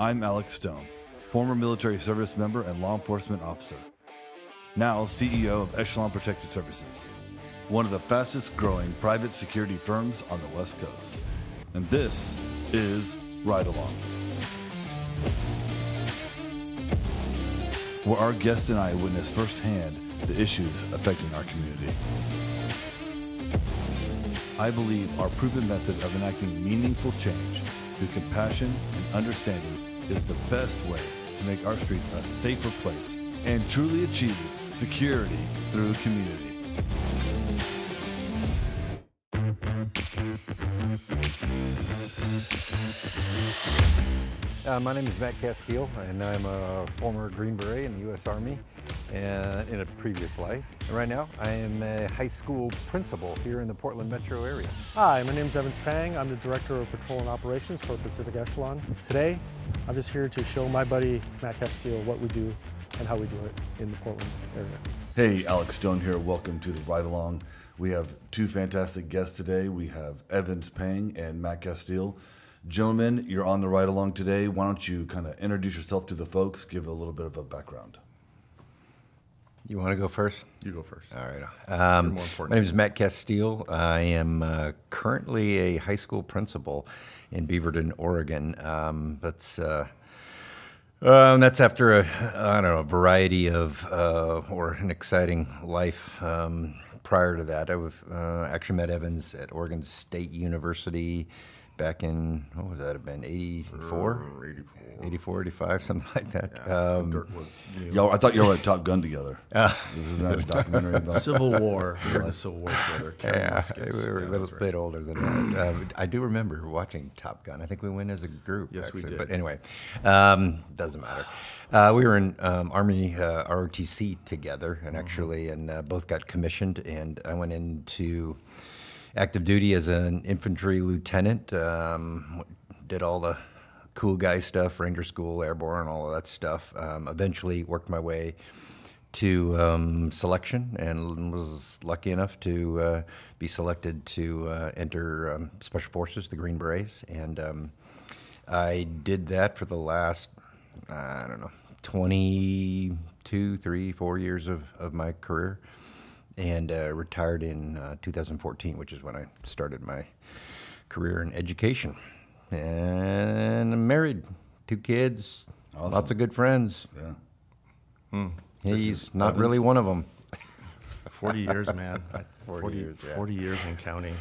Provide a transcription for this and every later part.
I'm Alex Stone, former military service member and law enforcement officer. Now CEO of Echelon Protected Services, one of the fastest growing private security firms on the West Coast. And this is Ride Along. Where our guest and I witness firsthand the issues affecting our community. I believe our proven method of enacting meaningful change through compassion and understanding is the best way to make our streets a safer place and truly achieve security through community. Uh, my name is Matt Casteel, and I'm a former Green Beret in the U.S. Army and in a previous life. And right now, I am a high school principal here in the Portland metro area. Hi, my name is Evans Pang. I'm the Director of Patrol and Operations for Pacific Echelon. Today, I'm just here to show my buddy Matt Casteel what we do and how we do it in the Portland area. Hey, Alex Stone here. Welcome to the Ride Along. We have two fantastic guests today. We have Evans Pang and Matt Casteel. Gentlemen, you're on the ride along today. Why don't you kind of introduce yourself to the folks, give a little bit of a background? You want to go first? You go first. All right. Um, more my name is Matt Casteel. I am uh, currently a high school principal in Beaverton, Oregon. Um, that's uh, um, that's after a I don't know a variety of uh, or an exciting life. Um, prior to that, I was uh, actually met Evans at Oregon State University back in what would that have been 84 84. 84 85 something like that Yeah, um, Dirt was new. Y'all, I thought you were at Top Gun together. this is not a documentary about Civil War. We were the Civil War together. Yeah, we were Yeah, a little that's right. bit older than that. Um, I do remember watching Top Gun. I think we went as a group. Yes, we did. But anyway, um, doesn't matter. Uh, we were in um, Army uh, ROTC together, Mm-hmm. and actually, and uh, both got commissioned. And I went into active duty as an infantry lieutenant. Um, did all the cool guy stuff, Ranger School, Airborne, all of that stuff. Um, eventually, worked my way to um, selection and was lucky enough to uh, be selected to uh, enter um, Special Forces, the Green Berets. And um, I did that for the last, I don't know, 22, three, four years of, of my career. And uh, retired in uh, 2014, which is when I started my career in education. And I'm married, two kids, Awesome. lots of good friends. yeah. He's not really one of them. 40 years, man. 40 40, years, yeah. 40 years and counting.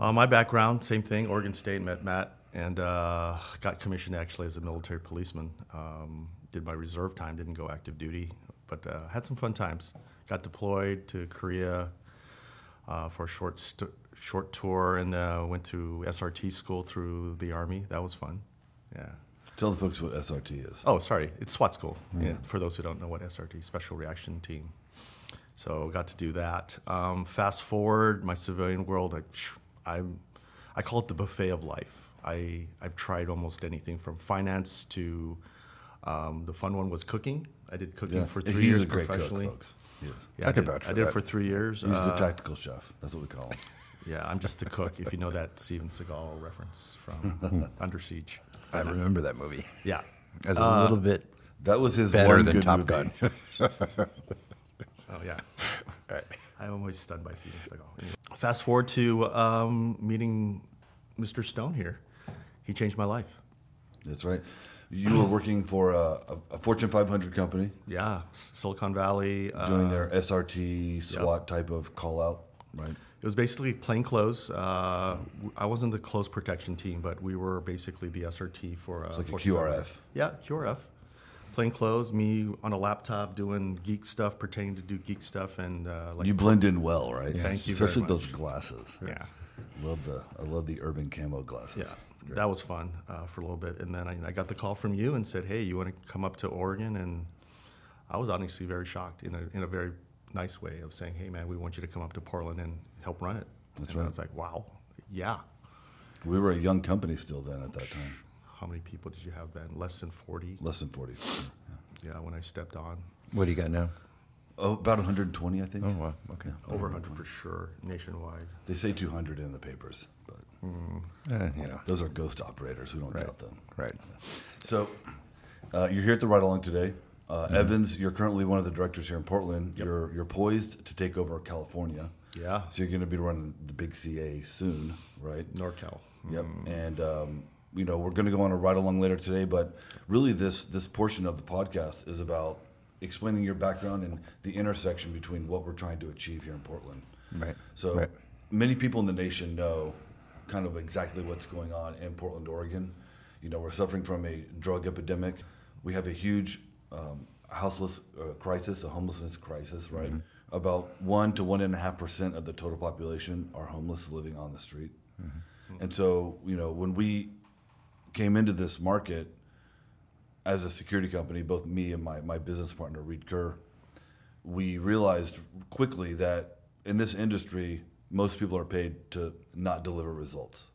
Uh, my background, same thing, Oregon State, met Matt, and uh, got commissioned actually as a military policeman. Um, did my reserve time, didn't go active duty, but uh, had some fun times. Got deployed to Korea uh, for a short, st- short tour and uh, went to SRT school through the Army. That was fun. Yeah. Tell the folks what SRT is. Oh, sorry, it's SWAT school. Yeah, for those who don't know what SRT, Special Reaction Team. So got to do that. Um, fast forward, my civilian world, I, I, I call it the buffet of life. I, I've tried almost anything from finance to um, the fun one was cooking. I did cooking Yeah. for three He's years a great cook, professionally. folks. He is. Yeah, I I, could did, vouch I for did that. it for three years. He's the Uh, tactical chef. That's what we call him. yeah, I'm just a cook. if you know that Steven Seagal reference from Under Siege. I remember that movie. Yeah. As a little bit That was his better one than good Top movie. Gun. Oh yeah. All right. I'm always stunned by Steven Seagal. Anyway. Fast forward to um, meeting Mr. Stone here. He changed my life. That's right. You were working for a, a, Fortune 500 company Yeah, Silicon Valley. Uh, doing their SRT SWAT type of call out, right? It was basically plain clothes. Uh, I wasn't the close protection team, but we were basically the SRT for. Uh, It's like a Fortune 500. QRF. Yeah, QRF. Plain clothes, me on a laptop doing geek stuff, pretending to do geek stuff, and uh, like You blend in well, right? Thank you very Especially much. those glasses. Yeah. Love the I love the urban camo glasses. Yeah, that was fun uh, for a little bit, and then I, I got the call from you and said, "Hey, you want to come up to Oregon?" And I was honestly very shocked in a in a very nice way of saying, "Hey, man, we want you to come up to Portland and help run it." That's and right. I was like, "Wow, yeah." We were a young company still then at that time. How many people did you have then? Less than forty. Less than 40. Yeah, when I stepped on, What do you got now? Oh, about 120, I think. Oh, wow. Okay. over hundred for sure nationwide. They say 200 in the papers, but Uh, you know, Those are ghost operators. We don't Right. count them. right. So, uh, you're here at the Ride Along today. Uh, Mm-hmm. Evans, you're currently one of the directors here in Portland. You're you're poised to take over California. Yeah. So you're going to be running the big CA soon, right? NorCal. Yep. And um, you know we're going to go on a ride along later today, but really this this portion of the podcast is about explaining your background and the intersection between what we're trying to achieve here in Portland. Right. So Right. many people in the nation know kind of exactly what's going on in Portland, Oregon. You know, we're suffering from a drug epidemic. We have a huge um, houseless uh, crisis, a homelessness crisis, right? About one to one and a half percent of the total population are homeless, living on the street. And so, you know, when we came into this market as a security company, both me and my, my business partner, Reed Kerr, we realized quickly that in this industry, most people are paid to not deliver results.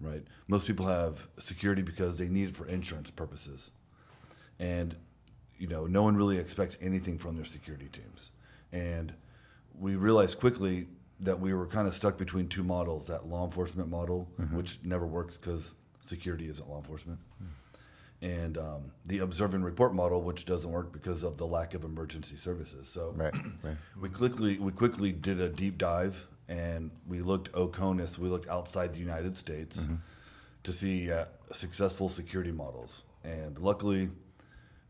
Right? Most people have security because they need it for insurance purposes. And you know, no one really expects anything from their security teams. And we realized quickly that we were kind of stuck between two models, that law enforcement model, mm-hmm. which never works because security isn't law enforcement and um, the observe and report model, which doesn't work because of the lack of emergency services. So Right, right. we quickly we quickly did a deep dive and we looked OCONUS, we looked outside the United States to see uh, successful security models. And luckily,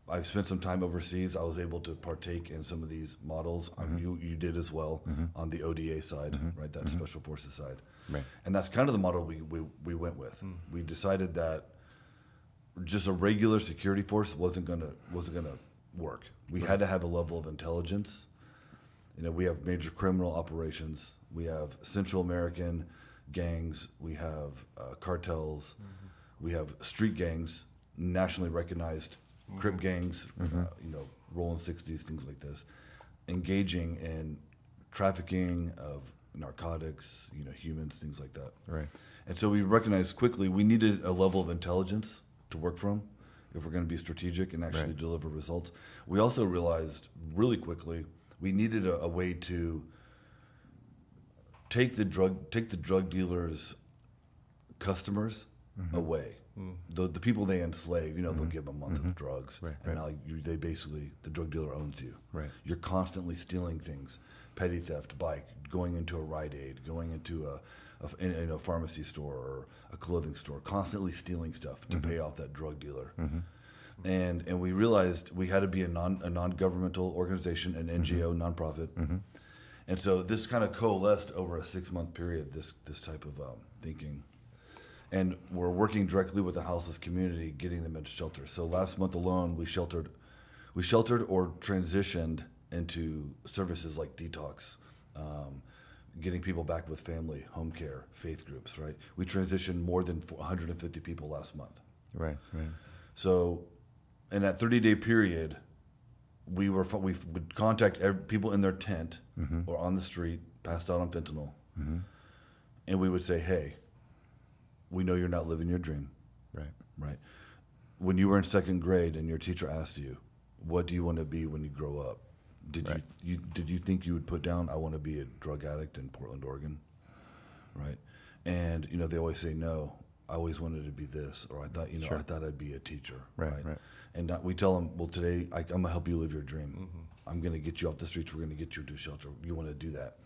I've spent some time overseas. I was able to partake in some of these models. Um, you you did as well mm-hmm. on the ODA side, mm-hmm. right? That special forces side. Right. And that's kind of the model we, we, we went with. Mm. We decided that just a regular security force wasn't gonna wasn't gonna work. We had to have a level of intelligence. You know, we have major criminal operations. We have Central American gangs. We have uh, cartels. We have street gangs, nationally recognized crip gangs. Uh, you know, rolling sixties, things like this, engaging in trafficking of narcotics. You know, humans, things like that. Right. And so we recognized quickly we needed a level of intelligence to work from if we're going to be strategic and actually Right. deliver results. We also realized really quickly we needed a, a way to take the drug take the drug dealers' customers Mm-hmm. away. Mm. The, the people they enslave, you know, they'll mm-hmm. give them a month of mm-hmm. drugs, Mm-hmm. Right, and right. now you, they basically the drug dealer owns you. Right. You're constantly stealing things, petty theft, bike, going into a Rite Aid, going into a, a in, in a pharmacy store or a clothing store, constantly stealing stuff to mm-hmm. pay off that drug dealer. And and we realized we had to be a non a non governmental organization, an NGO, nonprofit. And so this kind of coalesced over a six month period. This this type of um, thinking and we're working directly with the houseless community, getting them into shelter. So last month alone, we sheltered, we sheltered or transitioned into services like detox, um, getting people back with family, home care, faith groups. Right, we transitioned more than 150 people last month. Right, right. So, in that 30 day period, we were we would contact ev people in their tent or on the street, passed out on fentanyl, and we would say, "Hey, we know you're not living your dream, Right. right? When you were in second grade and your teacher asked you, "What do you want to be when you grow up?" Did Right. you, you did you think you would put down, "I want to be a drug addict in Portland, Oregon," right? And you know they always say, "No, I always wanted to be this," or "I thought you know Sure. I thought I'd be a teacher," Right, right. And not, we tell them, "Well, today I, I'm gonna help you live your dream. Mm-hmm. I'm gonna get you off the streets. We're gonna get you to shelter. You want to do that."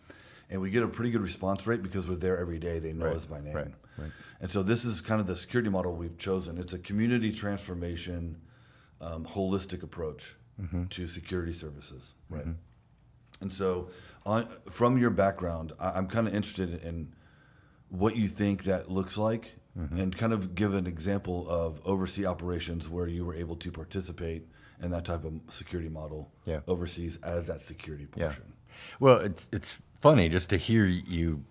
And we get a pretty good response rate because we're there every day. They know Right, us by name. right, right. And so this is kind of the security model we've chosen. It's a community transformation, um, holistic approach Mm-hmm. to security services, right? And so, on, from your background, I, I'm kind of interested in what you think that looks like, Mm-hmm. and kind of give an example of overseas operations where you were able to participate in that type of security model Yeah. overseas as that security portion. Yeah. Well, it's it's funny just to hear you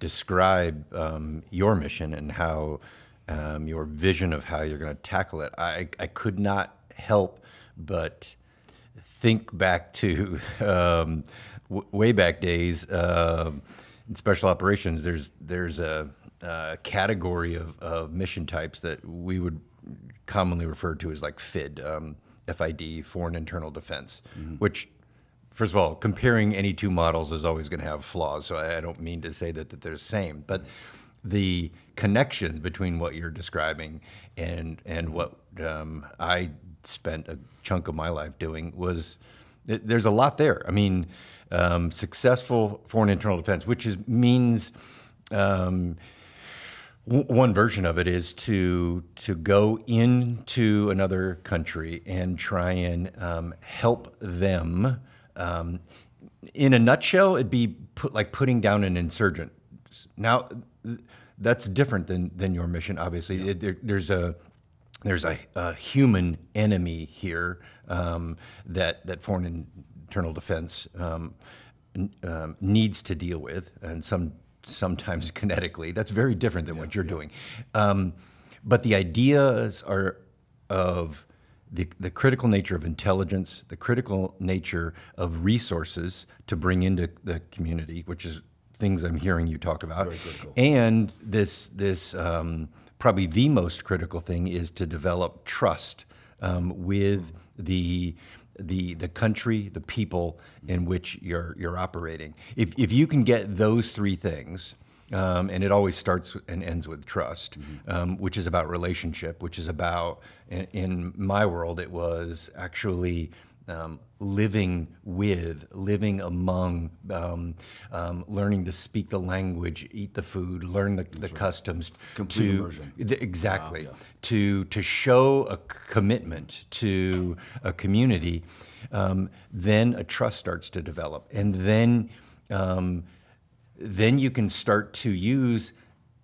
describe um, your mission and how um, your vision of how you're going to tackle it. I I could not help but think back to um, w- way back days um in special operations. There's there's a, a category of, of mission types that we would commonly refer to as like FID, um, FID, Foreign Internal Defense, which first of all, comparing any two models is always going to have flaws. So I, don't mean to say that, that they're the same, but the connection between what you're describing and and what um, I spent a chunk of my life doing was it, there's a lot there. I mean, um, successful foreign internal defense, which is means. Um, one version of it is to to go into another country and try and um, help them. Um, in a nutshell, it'd be put, like putting down an insurgent. Now, that's different than than your mission. Obviously, It- there, there's a there's a, a human enemy here um, that that foreign internal defense um, um, needs to deal with, and some sometimes kinetically. That's very different than what you're doing. Um, but the ideas are of the, the critical nature of intelligence, the critical nature of resources to bring into the community, which is things I'm hearing you talk about, and this this um, probably the most critical thing is to develop trust um, with the the the country, the people in which you're you're operating. If if you can get those three things, um, and it always starts and ends with trust, um, which is about relationship, which is about in, in my world it was actually um, living with, living among, um, um, learning to speak the language, eat the food, learn the, the customs. Complete to, immersion. th- Exactly. To to show a commitment to a community, um, then a trust starts to develop, and then um, then you can start to use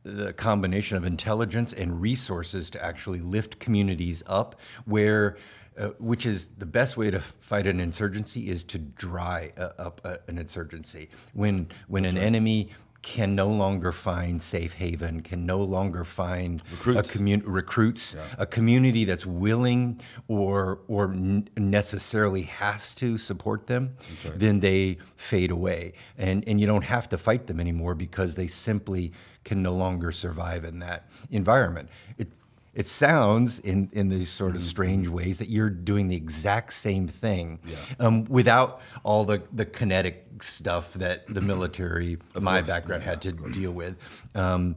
the combination of intelligence and resources to actually lift communities up where uh, which is the best way to fight an insurgency is to dry uh, up uh, an insurgency. When when an enemy can no longer find safe haven can no longer find Recruits. a commun- recruits. A community that's willing or or n- necessarily has to support them then they fade away. And and you don't have to fight them anymore because they simply can no longer survive in that environment. It it sounds in, in these sort of strange ways that you're doing the exact same thing um, without all the, the kinetic stuff that the military, my background, had to deal with. Um,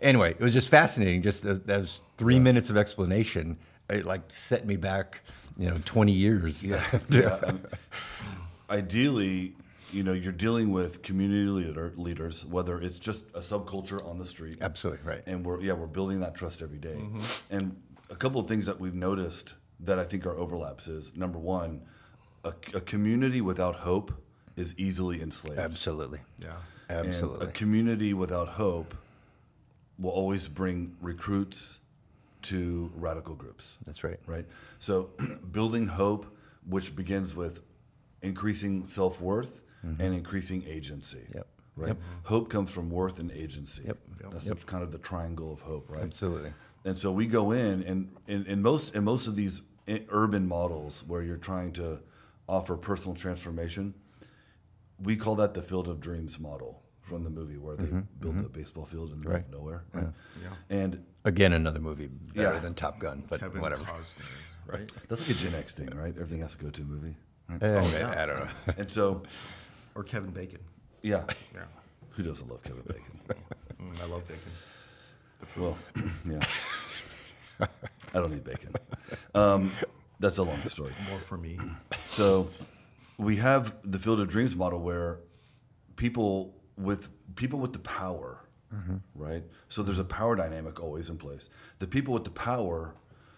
anyway, it was just fascinating. Just th- those three minutes of explanation, it like set me back, you know, 20 years. Yeah. yeah. um, ideally, you know, you're dealing with community leader, leaders, whether it's just a subculture on the street. Absolutely, right. And we're yeah, we're building that trust every day. Mm-hmm. And a couple of things that we've noticed that I think are overlaps is number one, a, a community without hope is easily enslaved. Absolutely. Yeah. And Absolutely. a community without hope will always bring recruits to radical groups. That's right. Right. So building hope, which begins with increasing self worth and increasing agency. Mm-hmm. Yep. Right. Hope comes from worth and agency. Yep. That's kind of the triangle of hope, right? Absolutely. And so we go in, and in, in most in most of these urban models where you're trying to offer personal transformation, we call that the field of dreams model from the movie where they built the baseball field in the middle of Mm-hmm. Right. nowhere. Right? And Again, another movie better Yeah. than Top Gun, but Kevin whatever. Costner, right? that's like a Gen X thing, right? Everything has to go to a movie. Right? Eh, yeah. I don't know. And so, Or Kevin Bacon. yeah, Yeah. who doesn't love Kevin Bacon? Mm, I love bacon. The well, yeah. I don't eat bacon. Um, that's a long story. More for me. So we have the field of dreams model where people with people with the power, right? So there's a power dynamic always in place. The people with the power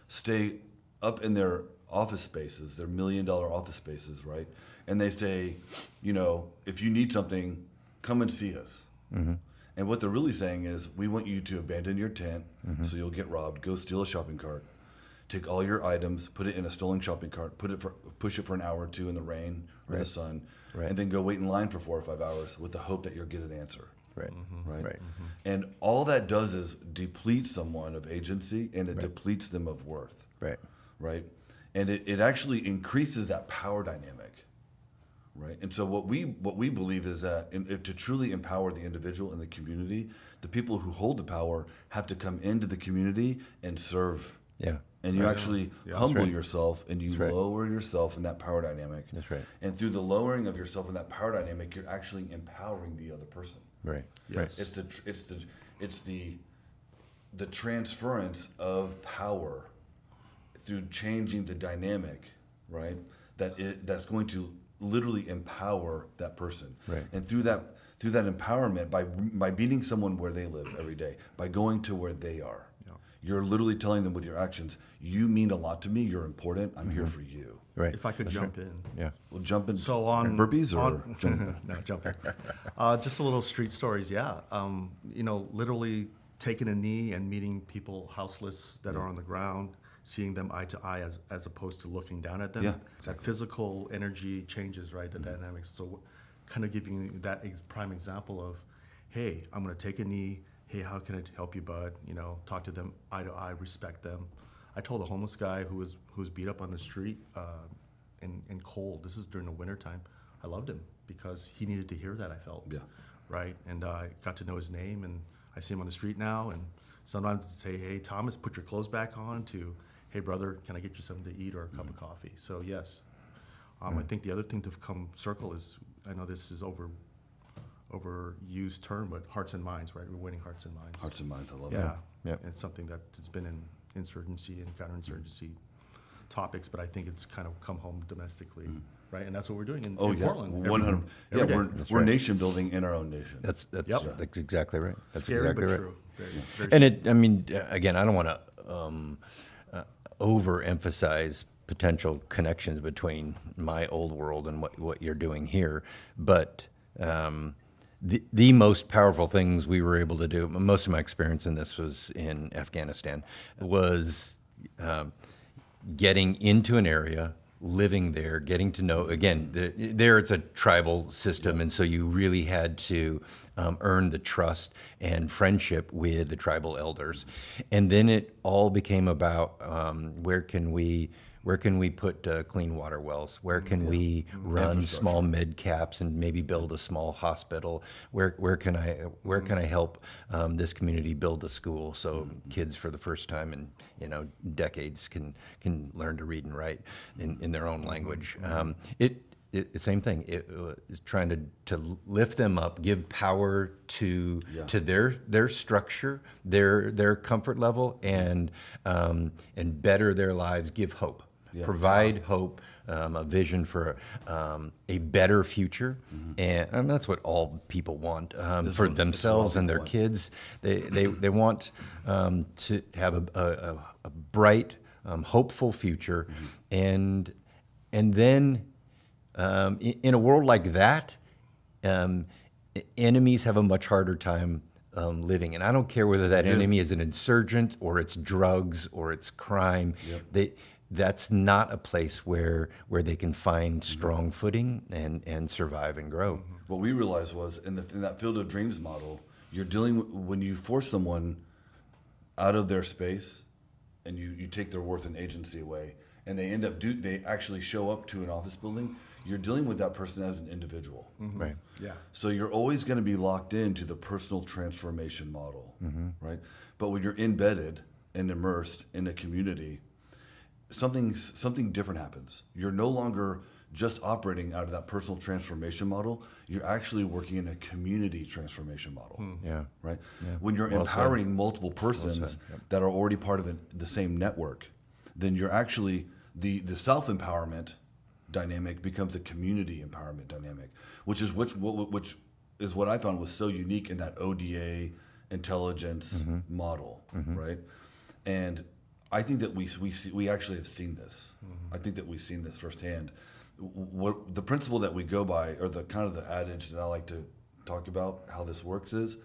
stay up in their office spaces, their million dollar office spaces, right? And they say, you know, if you need something, come and see us. Mm-hmm. And what they're really saying is, we want you to abandon your tent mm-hmm. so you'll get robbed. Go steal a shopping cart, take all your items, put it in a stolen shopping cart, put it for, push it for an hour or two in the rain or the sun, Right. and then go wait in line for four or five hours with the hope that you'll get an answer. Right. Mm-hmm. Right. Right. And all that does is deplete someone of agency and it depletes them of worth. Right. Right. And it, it actually increases that power dynamic. Right. And so what we what we believe is that in, if to truly empower the individual and the community, the people who hold the power have to come into the community and serve. Yeah. And you actually Yeah, that's humble right. yourself and you right. lower yourself in that power dynamic. That's right. And through the lowering of yourself in that power dynamic, you're actually empowering the other person. Right. Yes. It's the tr- it's the it's the the transference of power through changing the dynamic, right? That it that's going to literally empower that person. Right. And through that through that empowerment by by meeting someone where they live every day, by going to where they are. You're literally telling them with your actions, you mean a lot to me, you're important, I'm here for you. Right. If I could That's jump right. in. Yeah. Well jump in So on burpees or on- jump in? no jumping. Uh, just a little street stories. Yeah, um, you know, literally taking a knee and meeting people houseless that are on the ground, seeing them eye to eye as as opposed to looking down at them. Yeah, That physical energy changes, right? The dynamics. So, kind of giving you that ex- prime example of, hey, I'm going to take a knee. Hey, how can I help you, bud? You know, talk to them eye to eye, respect them. I told a homeless guy who was who was beat up on the street uh, and, and cold. This is during the wintertime. I loved him because he needed to hear that. I felt, Yeah. right, and I got to know his name, and I see him on the street now. And sometimes say, "Hey, Thomas, put your clothes back on." To, "Hey, brother, can I get you something to eat or a cup of coffee?" So yes, um, I think the other thing to come circle is I know this is over overused term, but hearts and minds, right? We're winning hearts and minds. Hearts and minds, I love Yeah, that. Yeah. And It's something that's been in insurgency and counterinsurgency topics, but I think it's kind of come home domestically, right? And that's what we're doing in, Oh in yeah, Portland. every- one hundred. Yeah, every day. we're That's we're right. nation building in our own nation. That's that's, Yep. that's exactly right. That's Scary exactly but right. true. Very, very And it, I mean, uh, again, I don't want to um, overemphasize potential connections between my old world and what, what you're doing here, but um, the, the most powerful things we were able to do, most of my experience in this was in Afghanistan, was um, getting into an area, living there, getting to know. Again, the, there it's a tribal system, and so you really had to um, earn the trust and friendship with the tribal elders, and then it all became about um, where can we. Where can we put uh, clean water wells? Where can we run small med caps and maybe build a small hospital? Where where can I where can I help um, this community build a school so kids for the first time in you know decades can can learn to read and write in, in their own language? Um, it, same thing. It uh, trying to to lift them up, give power to Yeah. to their their structure, their their comfort level, and um, and better their lives. Give hope Yeah. provide hope, um, a vision for um, a better future, and, and that's what all people want um. For one- this one all themselves and their want. kids. They they, they want um, to have a, a, a- bright, um, hopeful future, Mm-hmm. and and then um, in, in a world like that, enemies have a much harder time um, living. And I don't care whether that enemy is an insurgent or it's drugs or it's crime. They, that's not a place where where they can find strong footing and, and survive and grow. Mm-hmm. What we realized was in, the, in that field of dreams model, you're dealing with, when you force someone out of their space and you, you take their worth and agency away and they end up do they actually show up to an office building you're dealing with that person as an individual mm-hmm. Right. Yeah. so you're always going to be locked into the personal transformation model mm-hmm. right but when you're embedded and immersed in a community something something different happens. You're no longer just operating out of that personal transformation model. You're actually working in a community transformation model. Yeah. Right. When you're Well said. empowering multiple persons said, yep. that are already part of the, the same network, then you're actually the the self empowerment dynamic becomes a community empowerment dynamic, which is which what- which is what I found was so unique in that ODA intelligence Mm-hmm. model, right? And I think that we we see, we actually have seen this. Mm-hmm. I think that we've seen this firsthand. What the principle that we go by, or the kind of the adage that I like to talk about how this works is,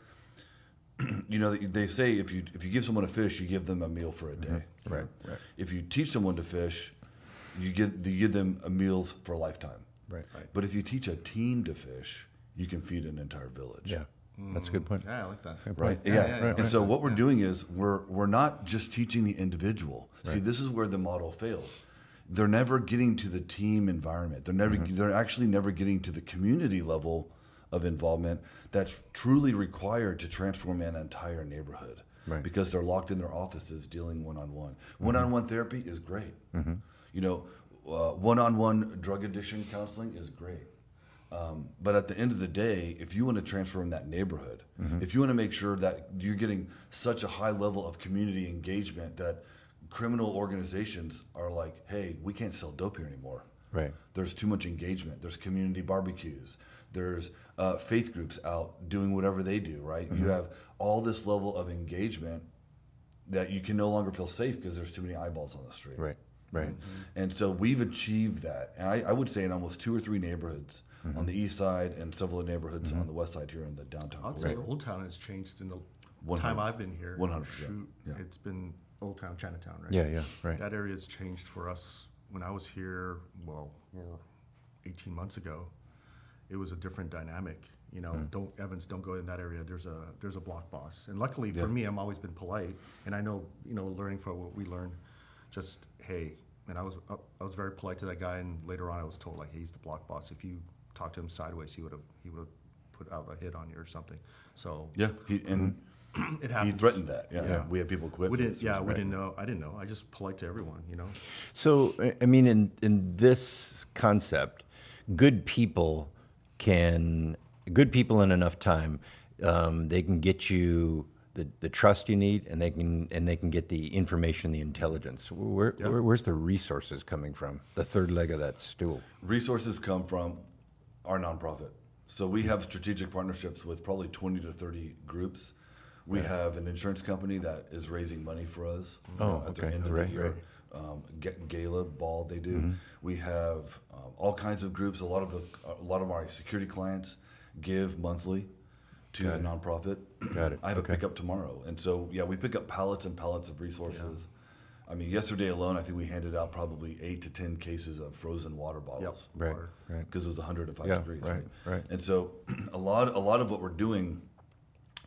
you know, they say if you if you give someone a fish, you give them a meal for a day. Mm-hmm. Right, right. If you teach someone to fish, you get you give them a meals for a lifetime. Right. Right. But if you teach a team to fish, you can feed an entire village. Yeah. That's a good point. Yeah, I like that. Right. Yeah, Yeah. yeah, yeah. and so what we're doing is we're we're not just teaching the individual. See, this is where the model fails. They're never getting to the team environment. They're never Mm-hmm. they're actually never getting to the community level of involvement that's truly required to transform an entire neighborhood. Right. Because they're locked in their offices dealing one on one. One on one therapy is great. You know, uh, one on one drug addiction counseling is great. Um, but at the end of the day, if you want to transform that neighborhood, Mm-hmm. if you want to make sure that you're getting such a high level of community engagement that criminal organizations are like, hey, we can't sell dope here anymore. Right. There's too much engagement. There's community barbecues. There's uh, faith groups out doing whatever they do, right? Mm-hmm. You have all this level of engagement that you can no longer feel safe because there's too many eyeballs on the street. Right. Right. And so we've achieved that. And I, I would say in almost two or three neighborhoods Mm-hmm. on the east side and several of the neighborhoods on the west side here in the downtown. I'd core. say Old Town has changed in the One time I've been here. 100%, Shoot, yeah. it's been Old Town, Chinatown, right? Yeah. Yeah. Right. That area's changed for us. When I was here, well, well, 18 months ago, it was a different dynamic. You know, Hmm. don't Evans, don't go in that area. There's a there's a block boss, and luckily Yeah. for me, I'm always been polite, and I know you know learning from what we learn. Just hey, and I was uh, I was very polite to that guy, and later on I was told like hey, he's the block boss. If you talk to him sideways, he would have he would have put out a hit on you or something. So Yeah, he, and it happened. he threatened that. Yeah, Yeah. we had people quit. We didn't. Yeah, we Right. didn't know. I didn't know. I just polite to everyone. You know. So, I- I mean, in, in this concept, good people can, good people in enough time, um, they can get you the, the trust you need and they can, and they can get the information, the intelligence. Where, where, where's the resources coming from? The third leg of that stool. Resources come from our nonprofit. So we have strategic partnerships with probably 20 to 30 groups. We have an insurance company that is raising money for us Oh, know, at the end of Right, the year. right. Um, Ga- Gala Ball they do. We have um, all kinds of groups. A lot of the a lot of our security clients give monthly to Got the it. nonprofit. Got it. I have Okay. a pickup tomorrow, and so yeah, we pick up pallets and pallets of resources. I mean, yesterday alone, I think we handed out probably eight to ten cases of frozen water bottles Right, Water. right. because it was 105 Yeah, degrees. right, right. And so, a lot, a lot of what we're doing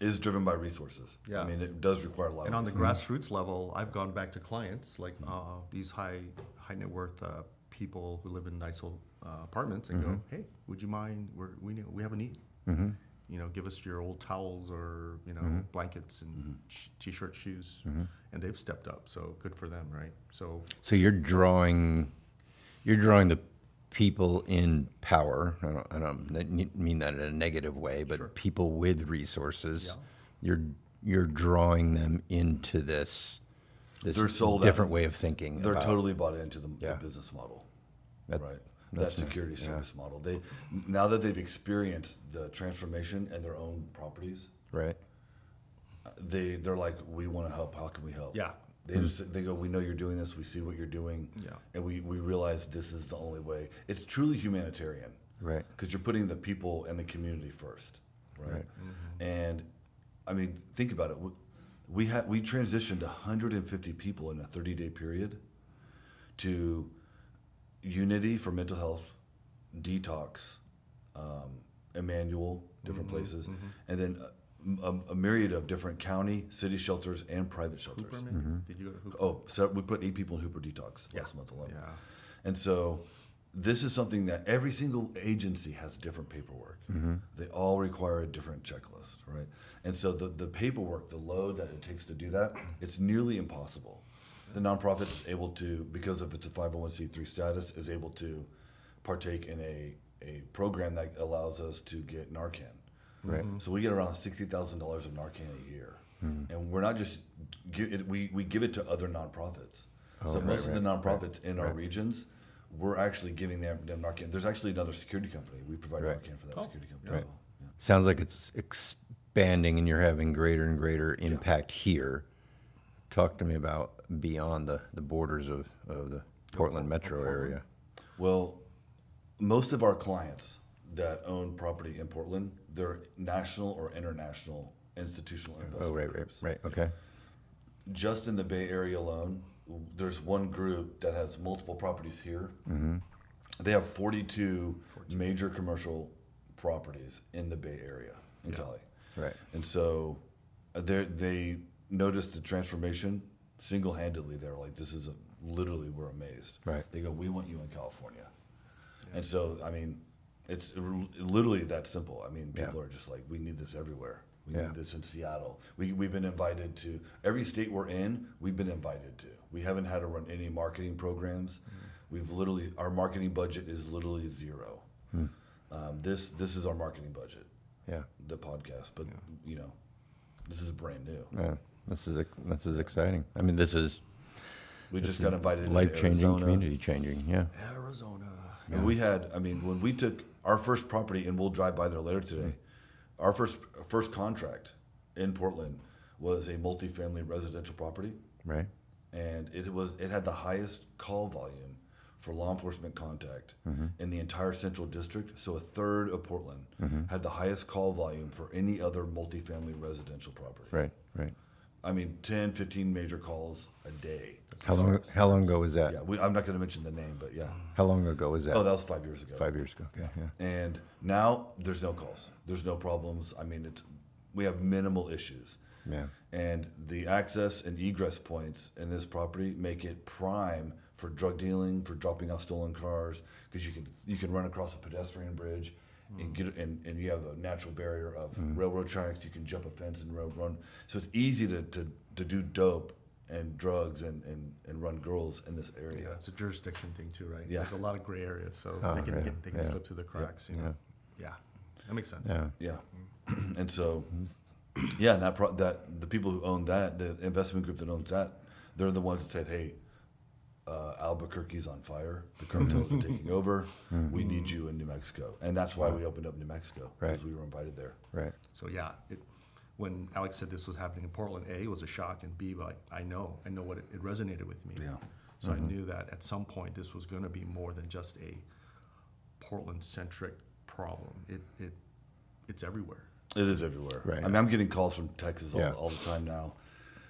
is driven by resources. Yeah. I mean, it does require a lot. And of on the grassroots level, I've gone back to clients like uh, these high high net worth uh, people who live in nice old uh, apartments and go, hey, would you mind? We're, we need, we have a need. You know, give us your old towels or you know mm-hmm. blankets and mm-hmm. sh- t-shirt, shoes, mm-hmm. and they've stepped up. So good for them, right? So So you're drawing, you're drawing the people in power. I don't, I don't mean that in a negative way, but people with resources. Yeah. You're you're drawing them into this this They're sold out. different way of thinking. They're about- totally bought into the, Yeah. the business model, That- right? That that's nice, security yeah. service model. They now that they've experienced the transformation and their own properties, right. they they're like, we want to help. How can we help? Yeah. They hmm. just they go, we know you're doing this. We see what you're doing. Yeah. And we we realize this is the only way. It's truly humanitarian. Right. Because you're putting the people and the community first, right? Right. Mm-hmm. And I mean, think about it. We, we had we transitioned 150 people in a 30 day period to Unity for mental health, detox, um, Emmanuel, different mm-hmm, places, mm-hmm. and then a, a, a myriad of different county, city shelters, and private shelters. Hooper, maybe? Mm-hmm. Did you go to Hooper? Oh, so we put eight people in Hooper Detox Yeah. last month alone. Yeah. And so this is something that every single agency has different paperwork. They all require a different checklist, right? And so the, the paperwork, the load that it takes to do that, it's nearly impossible. The nonprofit is able to, because of its a 501c3 status, is able to partake in a, a program that allows us to get Narcan. Right. Mm-hmm. So we get around sixty thousand dollars of Narcan a year, mm-hmm. and we're not just give it, we we give it to other nonprofits. Oh, so Oh, right, most of the right, nonprofits in our right. regions, we're actually giving them, them Narcan. There's actually another security company. We provide Right. Narcan for that Oh, security company Right. as well. Yeah. Sounds like it's expanding and you're having greater and greater impact here. Talk to me about beyond the, the borders of, of the Portland metro area. Well, most of our clients that own property in Portland, they're national or international institutional investors. Oh, right, right, right. Okay. just in the Bay Area alone, there's one group that has multiple properties here. Mm-hmm. They have 42, major commercial properties in the Bay Area in Cali. Right. And so uh, they they noticed the transformation single handedly. They're like, this is a, literally, we're amazed. Right. They go, we want you in California. And so, I mean, it's literally that simple. I mean, Yeah. people are just like, we need this everywhere. We Yeah. need this in Seattle. We, we've been invited to every state we're in, we've been invited to. We haven't had to run any marketing programs. Mm-hmm. We've literally, our marketing budget is literally zero. Hmm. Um, this this is our marketing budget, Yeah. the podcast, but you know, this is brand new. Yeah. This is this is exciting. I mean, this is We just got invited Life changing, community changing. Yeah. Arizona. And we had, I mean, when we took our first property, and we'll drive by there later today, our first first contract in Portland was a multifamily residential property, Right. and it was it had the highest call volume for law enforcement contact mm-hmm. in the entire central district. So a third of Portland mm-hmm. had the highest call volume for any other multifamily residential property. Right. Right. I mean, 10, 15 major calls a day. How long? How long ago was that? Yeah, we, I'm not going to mention the name, but yeah. How long ago was that? Oh, that was five years ago. Five years ago. Okay. Yeah. And now there's no calls. There's no problems. I mean, it's we have minimal issues. Yeah. And the access and egress points in this property make it prime for drug dealing, for dropping off stolen cars, because you can you can run across a pedestrian bridge, and get and, and you have a natural barrier of mm-hmm. railroad tracks. You can jump a fence and road run. So it's easy to, to, to do dope and drugs and, and, and run girls in this area. Yeah, it's a jurisdiction thing too, right? Yeah. There's a lot of gray areas, so Oh, they can yeah, get, they can yeah. slip through the cracks. You know? Yeah, that makes sense. Yeah. Yeah, mm-hmm. and so, mm-hmm. yeah, and that pro- that the people who own that, the investment group that owns that, they're the ones that said, "Hey, uh, Albuquerque's on fire. The cartels are mm-hmm. taking over. Mm-hmm. We need you in New Mexico." And that's why we opened up New Mexico because Right. we were invited there. Right. So yeah, it, when Alex said this was happening in Portland, A, it was a shock, and B, like, I know, I know what it, it resonated with me. Yeah. So I mm-hmm. knew that at some point this was gonna be more than just a Portland-centric problem. It, it, it's everywhere. It is everywhere. Right. I mean, I'm getting calls from Texas all, Yeah. all the time now.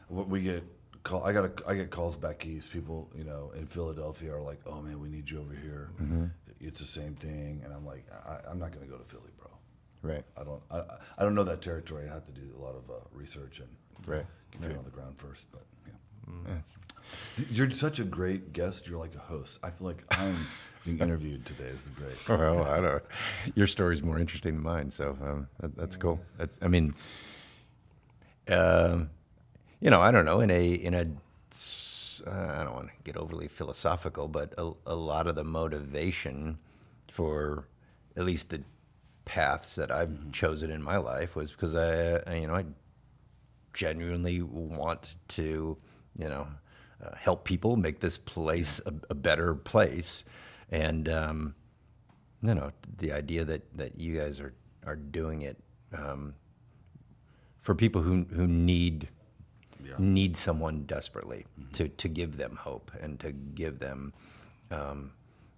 What we get call, I got a, I get calls back east. People, you know, in Philadelphia are like, "Oh man, we need you over here." It's the same thing, and I'm like, I, I'm not going to go to Philly, bro. Right. I don't, I, I don't know that territory. I have to do a lot of uh, research and Right. get feet Right. on the ground first. But yeah. You're such a great guest. You're like a host. I feel like I'm being interviewed today. This is great. Well, I don't. Your story's more interesting than mine, so um, that, that's cool. That's. I mean, um, you know, I don't know. In a in a, I don't want to get overly philosophical, but a, a lot of the motivation for at least the paths that I've chosen in my life was because I, I, you know, I genuinely want to, you know, uh, help people make this place a, a better place, and um, you know, the idea that that you guys are are doing it um, for people who who need Yeah. need someone desperately to to give them hope and to give them, um,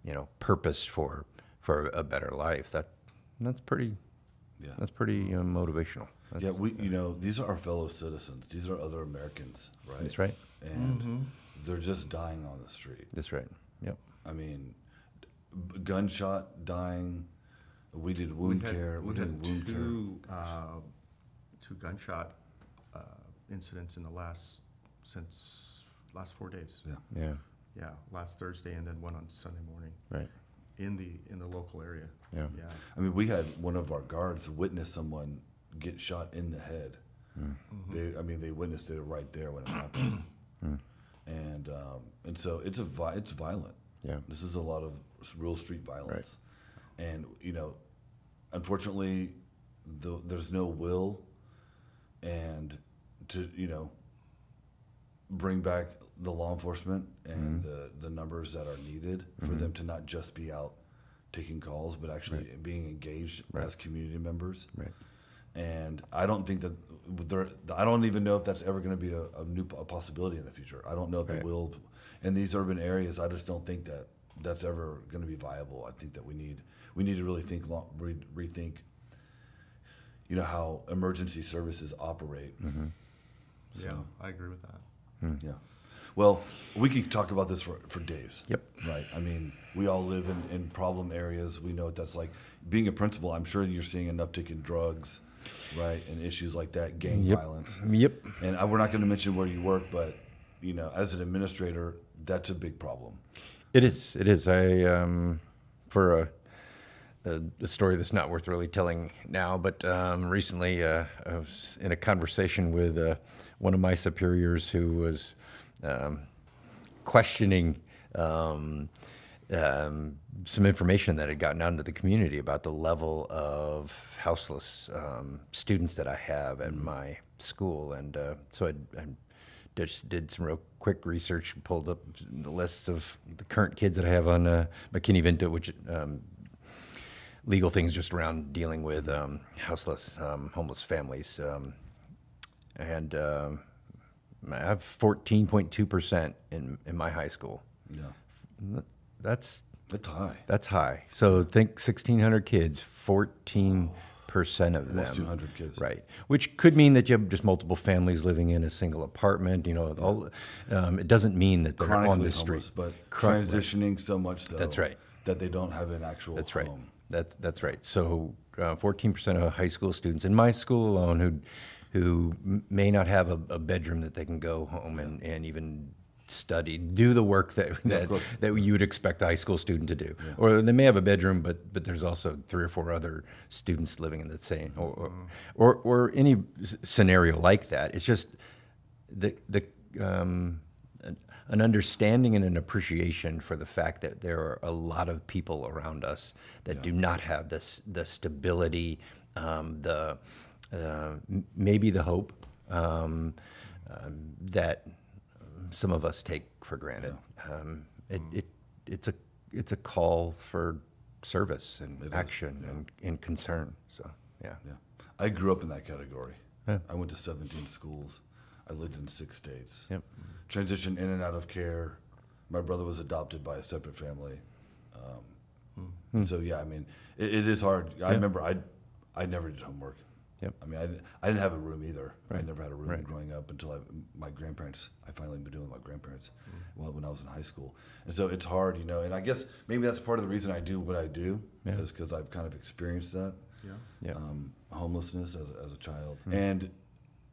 you know, purpose for for a better life. That that's pretty. Yeah. That's pretty uh, motivational. That's, Yeah, we, you know, these are our fellow citizens. These are other Americans, right? That's right. And they're just dying on the street. That's right. Yep. I mean, b- gunshot, dying. We did wound we had, care. We We had did wound care. two, uh, two gunshot incidents in the last since last four days. Yeah. Yeah. Yeah, last Thursday and then one on Sunday morning Right. in the in the local area. Yeah. Yeah. I mean, we had one of our guards witness someone get shot in the head. Mm. Mm-hmm. They, I mean, they witnessed it right there when it happened. Mm. And um, and so it's a vi- it's violent. Yeah. This is a lot of s- real street violence. Right. And you know, unfortunately, the, there's no will, and to you know, bring back the law enforcement and mm-hmm. the, the numbers that are needed for mm-hmm. them to not just be out taking calls, but actually being engaged as community members. Right. And I don't think that there. I don't even know if that's ever going to be a, a new a possibility in the future. I don't know if Right. it will. In these urban areas, I just don't think that that's ever going to be viable. I think that we need we need to really think long, re, rethink. You know how emergency services operate. Mm-hmm. Yeah, I agree with that. Yeah. Well, we could talk about this for, for days. Yep. Right. I mean, we all live in, in problem areas. We know what that's like. Being a principal, I'm sure you're seeing an uptick in drugs, right, and issues like that, gang Yep. violence. Yep. And I, we're not going to mention where you work, but you know, as an administrator, that's a big problem. It is. It is. I um, for a, a, a story that's not worth really telling now, but um, recently uh, I was in a conversation with uh, one of my superiors who was um, questioning um, um, some information that had gotten out into the community about the level of houseless um, students that I have at my school, and uh, so I, I just did some real quick research, pulled up the lists of the current kids that I have on uh, McKinney Vento, which um, legal things just around dealing with um, houseless, um, homeless families, um, and um, I have 14.2 percent in in my high school. Yeah. That's That's high. that's high. So think 1,600 kids, 14 percent of them. Almost 200 kids. Right. Which could mean that you have just multiple families living in a single apartment. You know, all, um, it doesn't mean that they're on the street. homeless, but transitioning so much so. That's right. That they don't have an actual That's right. home. That's that's right. So uh, fourteen percent of high school students in my school alone who who may not have a, a bedroom that they can go home and, and even study, do the work that that, course. that you would expect a high school student to do. Or they may have a bedroom, but but there's also three or four other students living in the same or or, or, or any scenario like that. It's just the the um, an, an understanding and an appreciation for the fact that there are a lot of people around us that do not have this the stability, um, the uh, maybe the hope um, um, that some of us take for granted. Um, it, it it's a it's a call for service and action and, and concern. So yeah. Yeah. I grew up in that category. Yeah. I went to 17 schools. I lived in six states. Yep. Transitioned in and out of care. My brother was adopted by a separate family. Um, So yeah, I mean, it, it is hard. I remember I, I never did homework. Yep. I mean, I, didn't- I didn't have a room either. I never had a room Right. growing up until I, my grandparents. I finally been doing with my grandparents well, when I was in high school, and so it's hard, you know. And I guess maybe that's part of the reason I do what I do Yeah. is because I've kind of experienced that Yeah. Yeah. um, homelessness as, a- as a child, and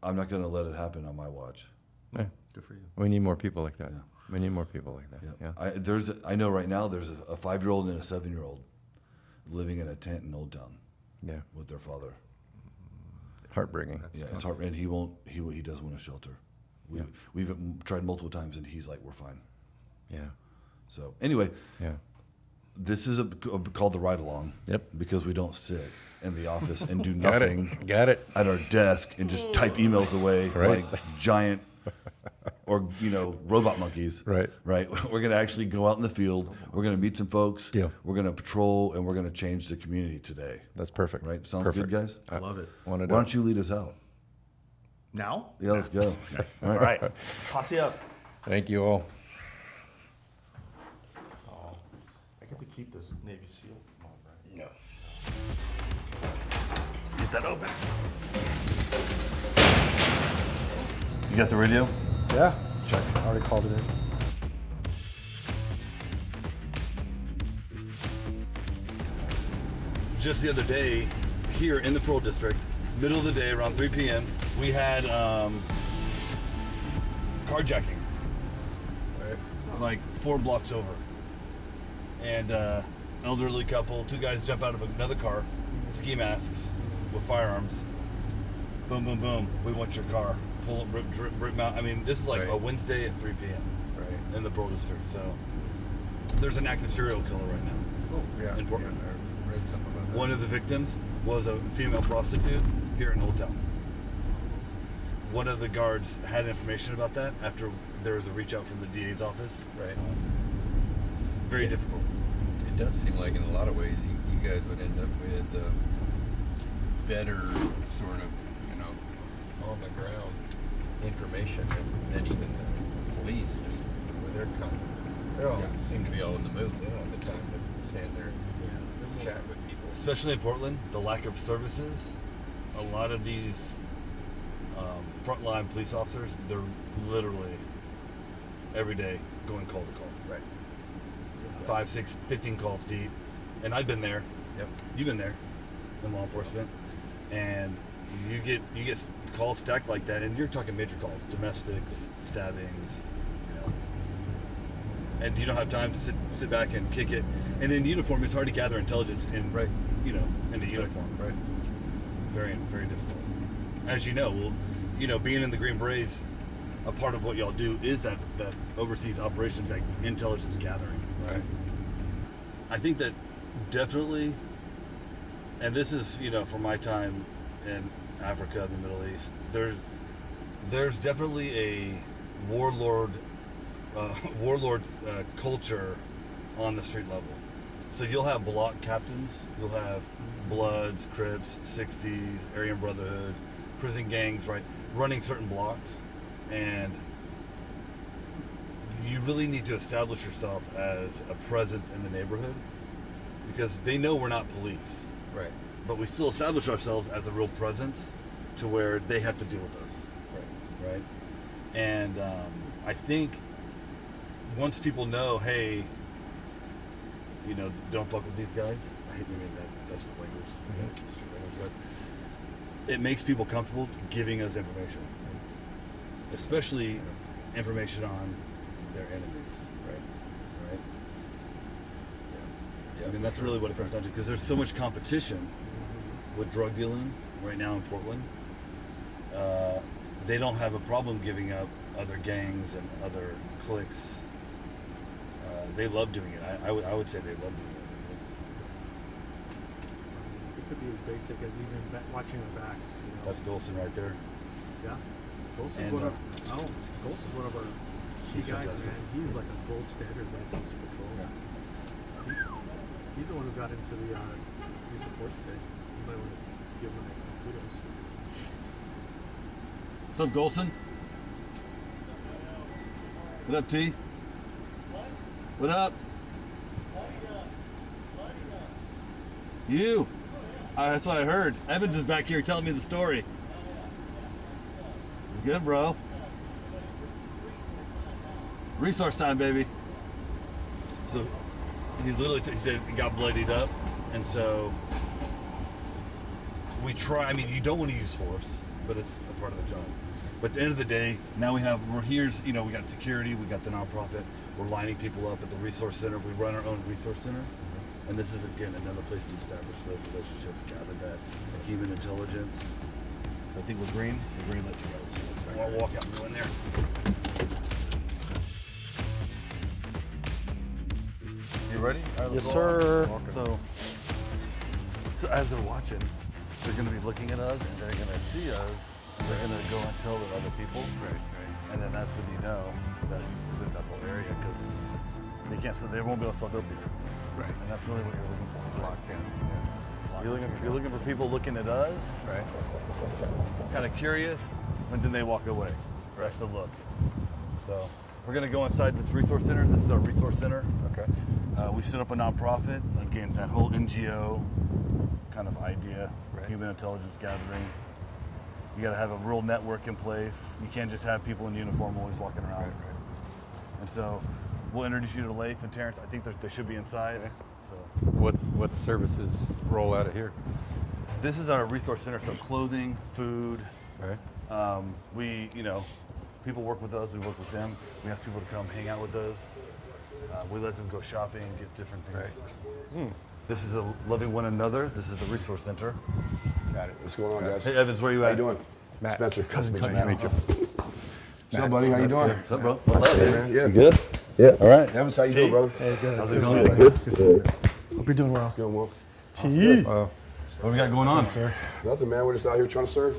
I'm not going to let it happen on my watch. yeah. Good for you. We need more people like that. Yeah. We need more people like that. Yeah. Yeah. I, there's I know right now there's a, a five year old and a seven year old living in a tent in Old Town Yeah. with their father. Heartbreaking. Yeah, it's hard, and he won't. He he does want a shelter. We have we've tried multiple times, and he's like, "We're fine." Yeah. So anyway, Yeah. this is a, a- called the ride along. Yep. Because we don't sit in the office and do Got nothing it. Got it. at our desk and just type emails away Right. like giant or you know robot monkeys. Right. Right. We're gonna actually go out in the field. We're gonna meet some folks. Yeah. We're gonna patrol and we're gonna change the community today. That's perfect. Right. Sounds perfect. good, guys. I love it. Want to Why don't you lead us out? Now? Yeah, let's go. All All right. Posse up. Thank you all. Oh, I get to keep this Navy SEAL. On, right? No. Let's get that open. You got the radio? Yeah, check. I already called it in. just the other day here in the Pearl District, middle of the day, around 3 p.m., we had um, carjacking, like four blocks over. And uh, elderly couple, two guys jump out of another car, ski masks with firearms. Boom, boom, boom. We want your car. Pull it, rip, drip, rip mount. I mean, this is like Right. a Wednesday at 3 p.m. Right. in the Pearl District. So there's an active serial killer right now. Oh, yeah. In Portland. yeah, I read something about that. One of the victims was a female prostitute here in Old Town. One of the guards had information about that after there was a reach out from the DA's office. Right. Very difficult. It does seem like in a lot of ways you, you guys would end up with um, better sort of, on the ground information and, than even the police just with their kind they all seem to be all in the mood. They don't have the time to stand there and chat with people. Especially in Portland, the lack of services. A lot of these um, frontline police officers, they're literally every day going call to call. Right. Five, six, 15 calls deep. And I've been there. Yep. You've been there in law enforcement, and you get you get calls stacked like that, and you're talking major calls, domestics, stabbings, you know, and you don't have time to sit sit back and kick it. And in uniform, it's hard to gather intelligence in Right. you know in a uniform. Right. Very very difficult. As you know, well, you know, being in the Green Berets, a part of what y'all do is that that overseas operations, like intelligence gathering. Right. I think that definitely, and this is you know from my time in Africa and the Middle East. There's there's definitely a warlord uh, warlord uh, culture on the street level. So you'll have block captains, you'll have Bloods, Crips, 60s, Aryan Brotherhood, prison gangs, right, running certain blocks, and you really need to establish yourself as a presence in the neighborhood because they know we're not police, Right. But we still establish ourselves as a real presence to where they have to deal with us Right. right? And um, I think once people know, hey, you know, don't fuck with these guys. I hate using that. That's the language, Mhm. street language, but it makes people comfortable giving us information, especially information on their enemies, Right. right? Yeah. I mean, that's really what it comes down to because there's so much competition with drug dealing right now in Portland. Uh, they don't have a problem giving up other gangs and other cliques. Uh, they love doing it. I, I, would, say they love doing it. It could be as basic as even watching our backs. You know? That's Golson right there. yeah. Golson's And, one uh, of oh, Golson's one of our key He's guys, fantastic. man. He's like a gold standard when it comes to patrol. He's, he's the one who got into the uh, use of force today. Him kudos. What's up, Golson? What up, T? What up? You? That's what I heard. Evans is back here telling me the story. It's good, bro. Resource time, baby. So he's literally, he said he got bloodied up, and so we try. I mean, you don't want to use force, but it's a part of the job. But at the end of the day, now we have we're here's you know we got security, we got the nonprofit, we're lining people up at the resource center. We run our own resource center, mm-hmm. and this is again another place to establish those relationships, gather that human intelligence. So I think we're green. We're green. Let you guys. So I'll walk out and go in there. You ready? All right, Yes, sir. So, so as they're watching, they're going to be looking at us, and they're going to see us. and They're going to go and tell the other people, Right. Right. and then that's when you know that you've cleared that whole area because they can't. So They won't be able to sell dope here. Right. And that's really what you're looking for. Lockdown. You're looking for, you're looking for people looking at us, Right. kind of curious, and then they walk away. That's the look. So we're gonna go inside this resource center. This is our resource center. Okay. Uh, we set up a nonprofit. Again, that whole NGO kind of idea, Right. human intelligence gathering. You got to have a real network in place. You can't just have people in uniform always walking around. Right. Right. And so we'll introduce you to Leif and Terrence. I think they're- should be inside. So What what services roll out of here? this is our resource center. So clothing, food. Right. Um, we, you know, people work with us. We work with them. We ask people to come hang out with us. Uh, we let them go shopping, get different things. Right. This is a loving one another. This is the resource center. Got it. What's going on, guys? Hey Evans, where you How at? you doing? Matt. Spencer. Cousin, Nice to cousin, meet you. cousin. What's up, buddy? How you doing? What's up, bro? What's up, man? man. Yeah. You good? Yeah. All right. Evans, how you T? doing, brother? Hey, good. How's it Good going? see you. Good. Good to see you. Hope you're doing well. Doing well. T. What we got going on? Sir. Nothing, man. We're just out here trying to serve.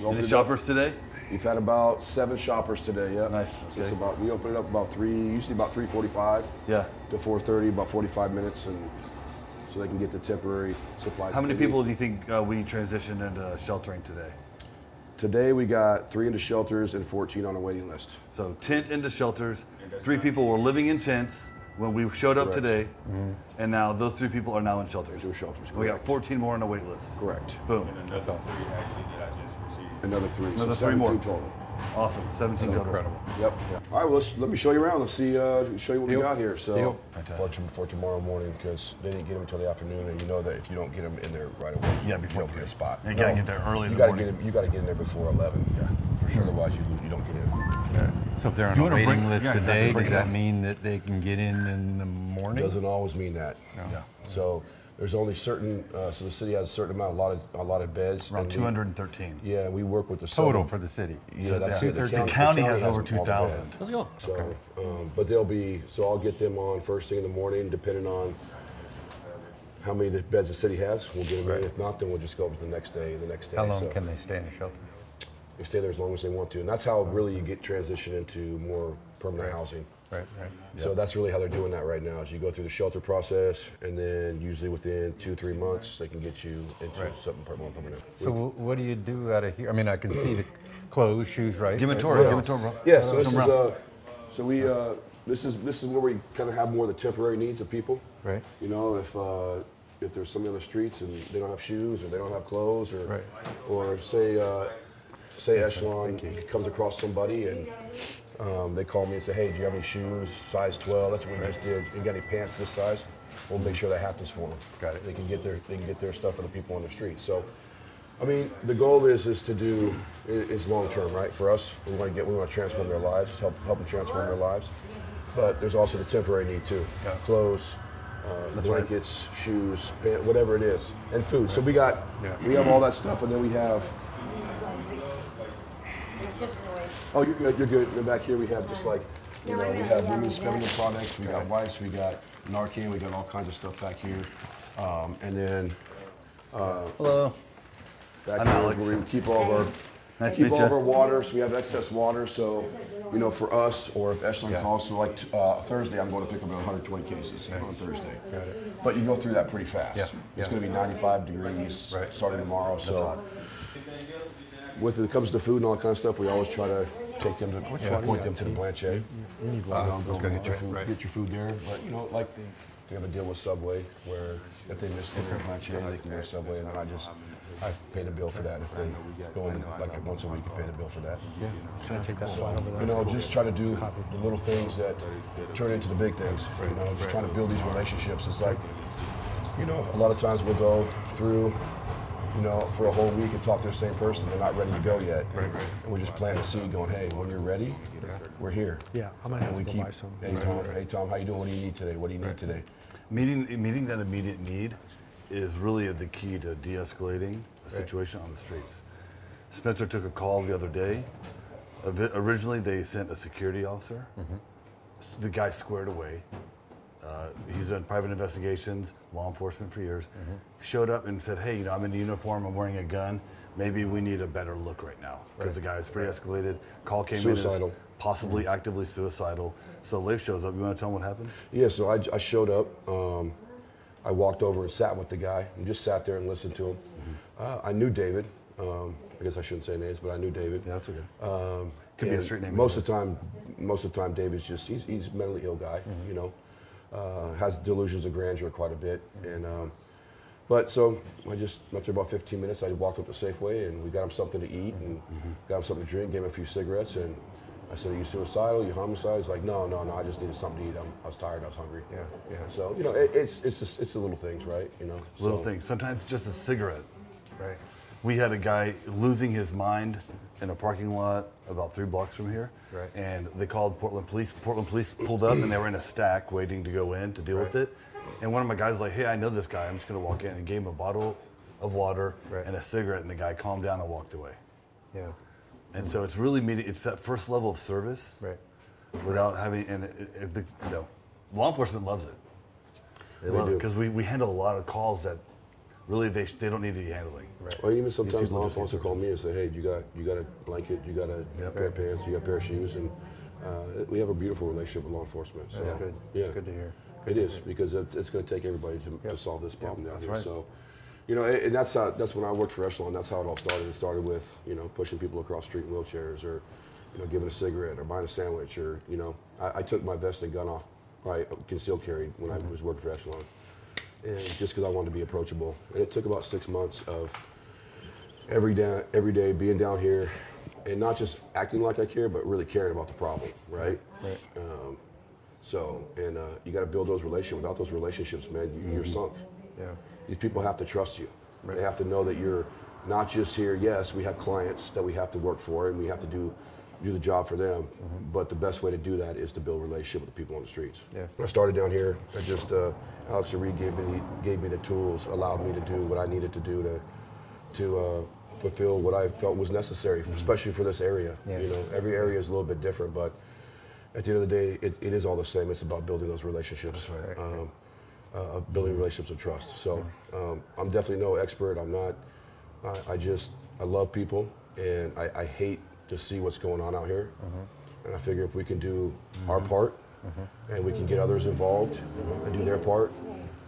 We opened Any up- shoppers today? We've had about seven shoppers today. Yeah. Nice, So okay. about we open it up about three, usually about three forty-five Yeah. to four thirty, about forty-five minutes, and so they can get the temporary supplies. How many people do you think uh, we transitioned into sheltering today? Today we got three into shelters and fourteen on a waiting list. So tent into shelters. Three people were living in tents when we showed up Correct. today, and now those three people are now in shelters. Into shelters. We got 14 more on the wait list. Correct. Boom. that's awesome. Another three. Another so three more. 17 total. Awesome. 17 total. Incredible. Yep. All right. Well, let's let me show you around. Let's see. Uh, show you what Deal. we got here. So Deal. Fantastic. For, for tomorrow morning, because they didn't get them until the afternoon, and you know that if you don't get them in there right away, Yeah, you before don't get a spot. You gotta get there early in You the gotta morning. get in, you gotta get in there before eleven. Yeah, for sure. Otherwise, you you don't get in. So if they're on You a waiting break- list yeah, today, break does that mean that they can get in in the morning? Doesn't always mean that. Yeah. So There's only certain, uh, so the city has a certain amount, allotted, allotted beds. Around and we- 213. Yeah, we work with the. Total southern- for the city. Yeah, that's Yeah. it. The county has over all the 2,000. beds. Let's go. So, um, but they'll be, so I'll get them on first thing in the morning, depending on how many the beds the city has. We'll get them in. If not, then we'll just go over to the next day, the next day. How long So can they stay in the shelter? They stay there as long as they want to. And that's how really you get transition into more permanent housing. Right, right. So that's really how they're doing that right now. Is you go through the shelter process, and then usually within two, three months, they can get you into something per- more permanent. So wh- what do you do out of here? I mean, I can see the clothes, shoes, right? Give him a Right? tour. What Give him a tour, bro. Yeah, so this is around. uh, so we uh, this is this is where we kind of have more of the temporary needs of people. Right. You know, if uh, if there's somebody on the streets and they don't have shoes or they don't have clothes or Right. or say uh, say Echelon comes across somebody and um, they call me and say, hey, do you have any shoes size 12? That's what we just did. You got any pants this size? We'll make sure that happens for them. Got it. They can get their they can get their stuff for the people on the street. So. I mean, the goal is is to do is long term, right? For us, we want to get we want to transform their lives, help help them transform their lives. But there's also the temporary need too, clothes, uh, blankets, shoes, pant, whatever it is, and food. So we got Yeah. we have all that stuff, and then we have. Oh, you're good. You're good. And back here we have just like, you know, we have women's feminine products. We got wipes. We got Narcan. We got all kinds of stuff back here, um, and then Hello. Back I'm here Alex. where we keep all of our Nice keep all of our water, so we have excess water. So, you know, for us, or if Echelon calls, so like uh, Thursday, I'm going to pick up 120 cases on Thursday. But you go through that pretty fast. Yeah, It's yeah. going to be 95 degrees Right. starting tomorrow. So, with it comes to food and all that kind of stuff, we always try to take them to point them to the Blanchet. Eh? You uh, know, let's go get your your- food, right. get your food there. But you know, like they have a deal with Subway where if they miss dinner at Blanchet, they can go to Subway, and I just I pay the bill for that. If they go in like once a week, I pay the bill for that. Yeah. Can I take that slide over there? You know, just try to do the little things that turn into the big things. You know, just trying to build these relationships. It's like, you know, a lot of times we'll go through, you know, for a whole week and talk to the same person. They're not ready to go yet. Right, right. And we just plant a seed going, hey, when you're ready, we're here. Yeah, I might have And we to keep, buy some. hey Tom, hey Tom, how you doing? What do you need today? What do you need today? Meeting, meeting that immediate need is really the key to de-escalating a situation on the streets. Spencer took a call the other day. Originally, they sent a security officer. S- The guy squared away. Uh, he's done private investigations, law enforcement for years. Showed up and said, "Hey, you know, I'm in the uniform. I'm wearing a gun. Maybe we need a better look right now because the guy is pretty escalated. Call came Suicidal. in, possibly actively suicidal. So Leif shows up. You want to tell him what happened? Yeah, so I, I showed up. Um, I walked over and sat with the guy and just sat there and listened to him. Uh, I knew David. Um, I guess I shouldn't say names, but I knew David. Yeah, that's okay. Um, Could be a street name Most of the time, most of the time, David's just he's, he's a mentally ill guy. Mm-hmm. You know, uh, has delusions of grandeur quite a bit, and um, but so I just after about 15 minutes, I walked up to Safeway and we got him something to eat and Mm-hmm. got him something to drink, gave him a few cigarettes, and I said, "Are you suicidal? Are you homicidal?" He's like, "No, no, no. I just needed something to eat. I'm, I was tired. I was hungry." Yeah, yeah. So you know, it, it's it's just, it's the little things, right? You know, Little so, things. Sometimes just a cigarette. Right. We had a guy losing his mind in a parking lot about three blocks from here. Right. And they called Portland police. Portland police pulled up and they were in a stack waiting to go in to deal with it. And one of my guys was like, hey, I know this guy. I'm just going to walk in and gave him a bottle of water Right. and a cigarette. And the guy calmed down and walked away. Yeah. And so it's really meeting, it's that first level of service Right. without having, and if the, you know, law enforcement loves it. They, They love it because we, we handle a lot of calls that really they, they don't need any handling. Right. Or even sometimes law just need enforcement call me and say, "Hey, you got you got a blanket, you got a pair of pants, you got a pair of shoes," and uh, we have a beautiful relationship with law enforcement. So That's good. yeah, Good to hear. It is because it, it's going to take everybody to, to solve this problem down here. right. So, you know, and and that's how that's when I worked for Echelon. That's how it all started. It started with you know pushing people across the street in wheelchairs, or you know giving a cigarette, or buying a sandwich, or you know I, I took my vest and gun off, right, concealed carry when I was working for Echelon, and just because I wanted to be approachable. And it took about six months of every day, every day being down here, and not just acting like I care, but really caring about the problem, right? Right. Um, so, and uh, you got to build those relationships. Without those relationships, man, you, you're sunk. Yeah. These people have to trust you. They have to know that you're not just here. Yes, we have clients that we have to work for, and we have to do do the job for them. But the best way to do that is to build relationship with the people on the streets. Yeah. When I started down here, I just uh, Alex Reed gave me gave me the tools, allowed me to do what I needed to do to to uh, fulfill what I felt was necessary, especially for this area. Yeah. You know, every area is a little bit different, but at the end of the day, it, it is all the same. It's about building those relationships, right. um, uh, building relationships of trust. So um, I'm definitely no expert. I'm not. I, I just I love people, and I, I hate to see what's going on out here. Mm-hmm. And I figure if we can do mm-hmm. our part, mm-hmm. and we can get others involved and do their part,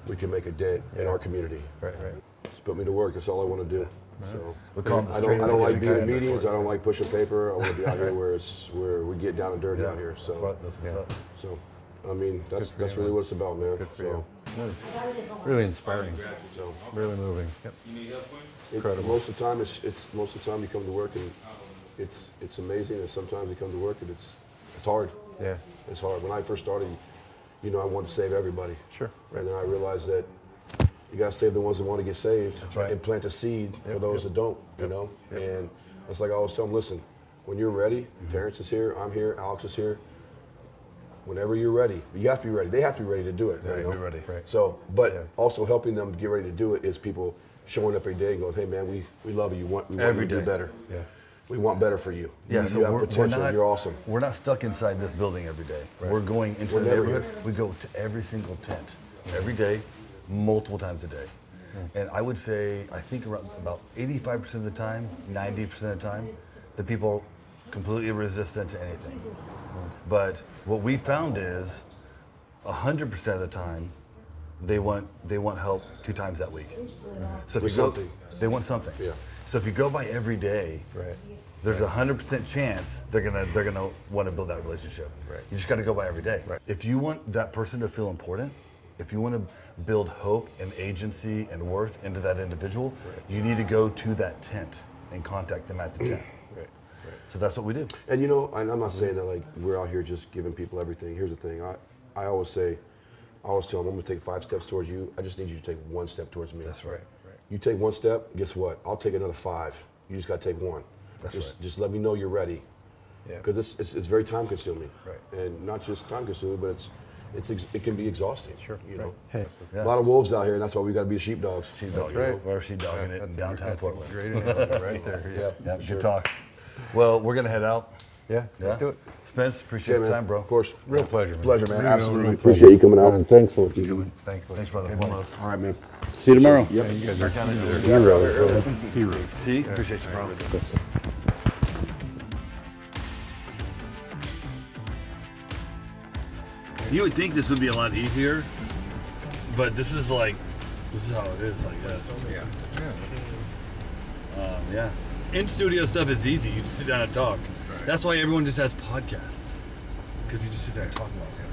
we can make a dent in our community. Right, right. Just put me to work. That's all I want to do. So We call them the I don't, I don't like being in straight- meetings. I don't like pushing paper. I want to be out here where it's where we get down and dirty out here. So That's So, what, that's what's up. so I mean, that's that's you, really man. what it's about, man. Good for so, you. Really, really inspiring. so Really moving. Yep. it, Incredible. most of the time, it's it's most of the time you come to work and it's it's amazing, and sometimes you come to work and it's it's hard. Yeah. It's hard. When I first started, you know, I wanted to save everybody. Sure. And then I realized that you got to save the ones that want to get saved right. and plant a seed for those yep. that don't, you know? And it's like I always tell them, listen, when you're ready, Mm-hmm. Terrence is here, I'm here, Alex is here. Whenever you're ready, you have to be ready. They have to be ready to do it. Right, you know? be ready. Right. So, but Yeah. also helping them get ready to do it is people showing up every day and going, hey man, we, we love you. We want, we want Every you to do day. better. Yeah. We want better for you. Yeah, you, so you have we're, potential. we're not, you're awesome. We're not stuck inside this building every day. We're going into We're the neighborhood. here. We go to every single tent every day, multiple times a day. Hmm. And I would say, I think around about 85% of the time, 90% of the time, the people are completely resistant to anything. Hmm. But what we found is 100% of the time, they want they want help two times that week. So if With you go, something. they want something. Yeah. So if you go by every day, Right. there's a hundred percent chance they're gonna they're gonna want to build that relationship. Right. You just got to go by every day. Right. If you want that person to feel important, if you want to build hope and agency and worth into that individual, you need to go to that tent and contact them at the tent. Right. Right. So that's what we do. And you know, and I'm not saying that like we're out here just giving people everything. Here's the thing. I, I always say, I always tell them, I'm gonna take five steps towards you. I just need you to take one step towards me. That's right. Right. You take one step, guess what? I'll take another five. You just gotta take one. That's just, right. just let me know you're ready. Yeah. Because it's, it's, it's very time consuming. Right. And not just time consuming, but it's, it's ex- it can be exhausting. Sure. You know, Hey, Yeah. a lot of wolves out here, and that's why we gotta be the sheepdogs. Sheepdog. right. We're sheepdogging it in That's downtown that's Portland. great right there. Yeah. Yeah, good talk. Well, we're gonna head out. Yeah. Yeah. Let's do it. Spence, appreciate Yeah, the time, bro. Of course. Real pleasure. Man. Pleasure, man. Real, Absolutely. real Appreciate pleasure. you coming out, and thanks for what you do. Thanks. buddy. Thanks, brother. Good One love. All right, man. See you tomorrow. Yeah, you guys are they're heroes. Heroes. T, appreciate you, bro. You would think this would be a lot easier, but this is like, this is how it is, I guess. Yeah. Um, yeah. In studio stuff is easy. You just sit down and talk. That's why everyone just has podcasts. Because you just sit there and talk about stuff.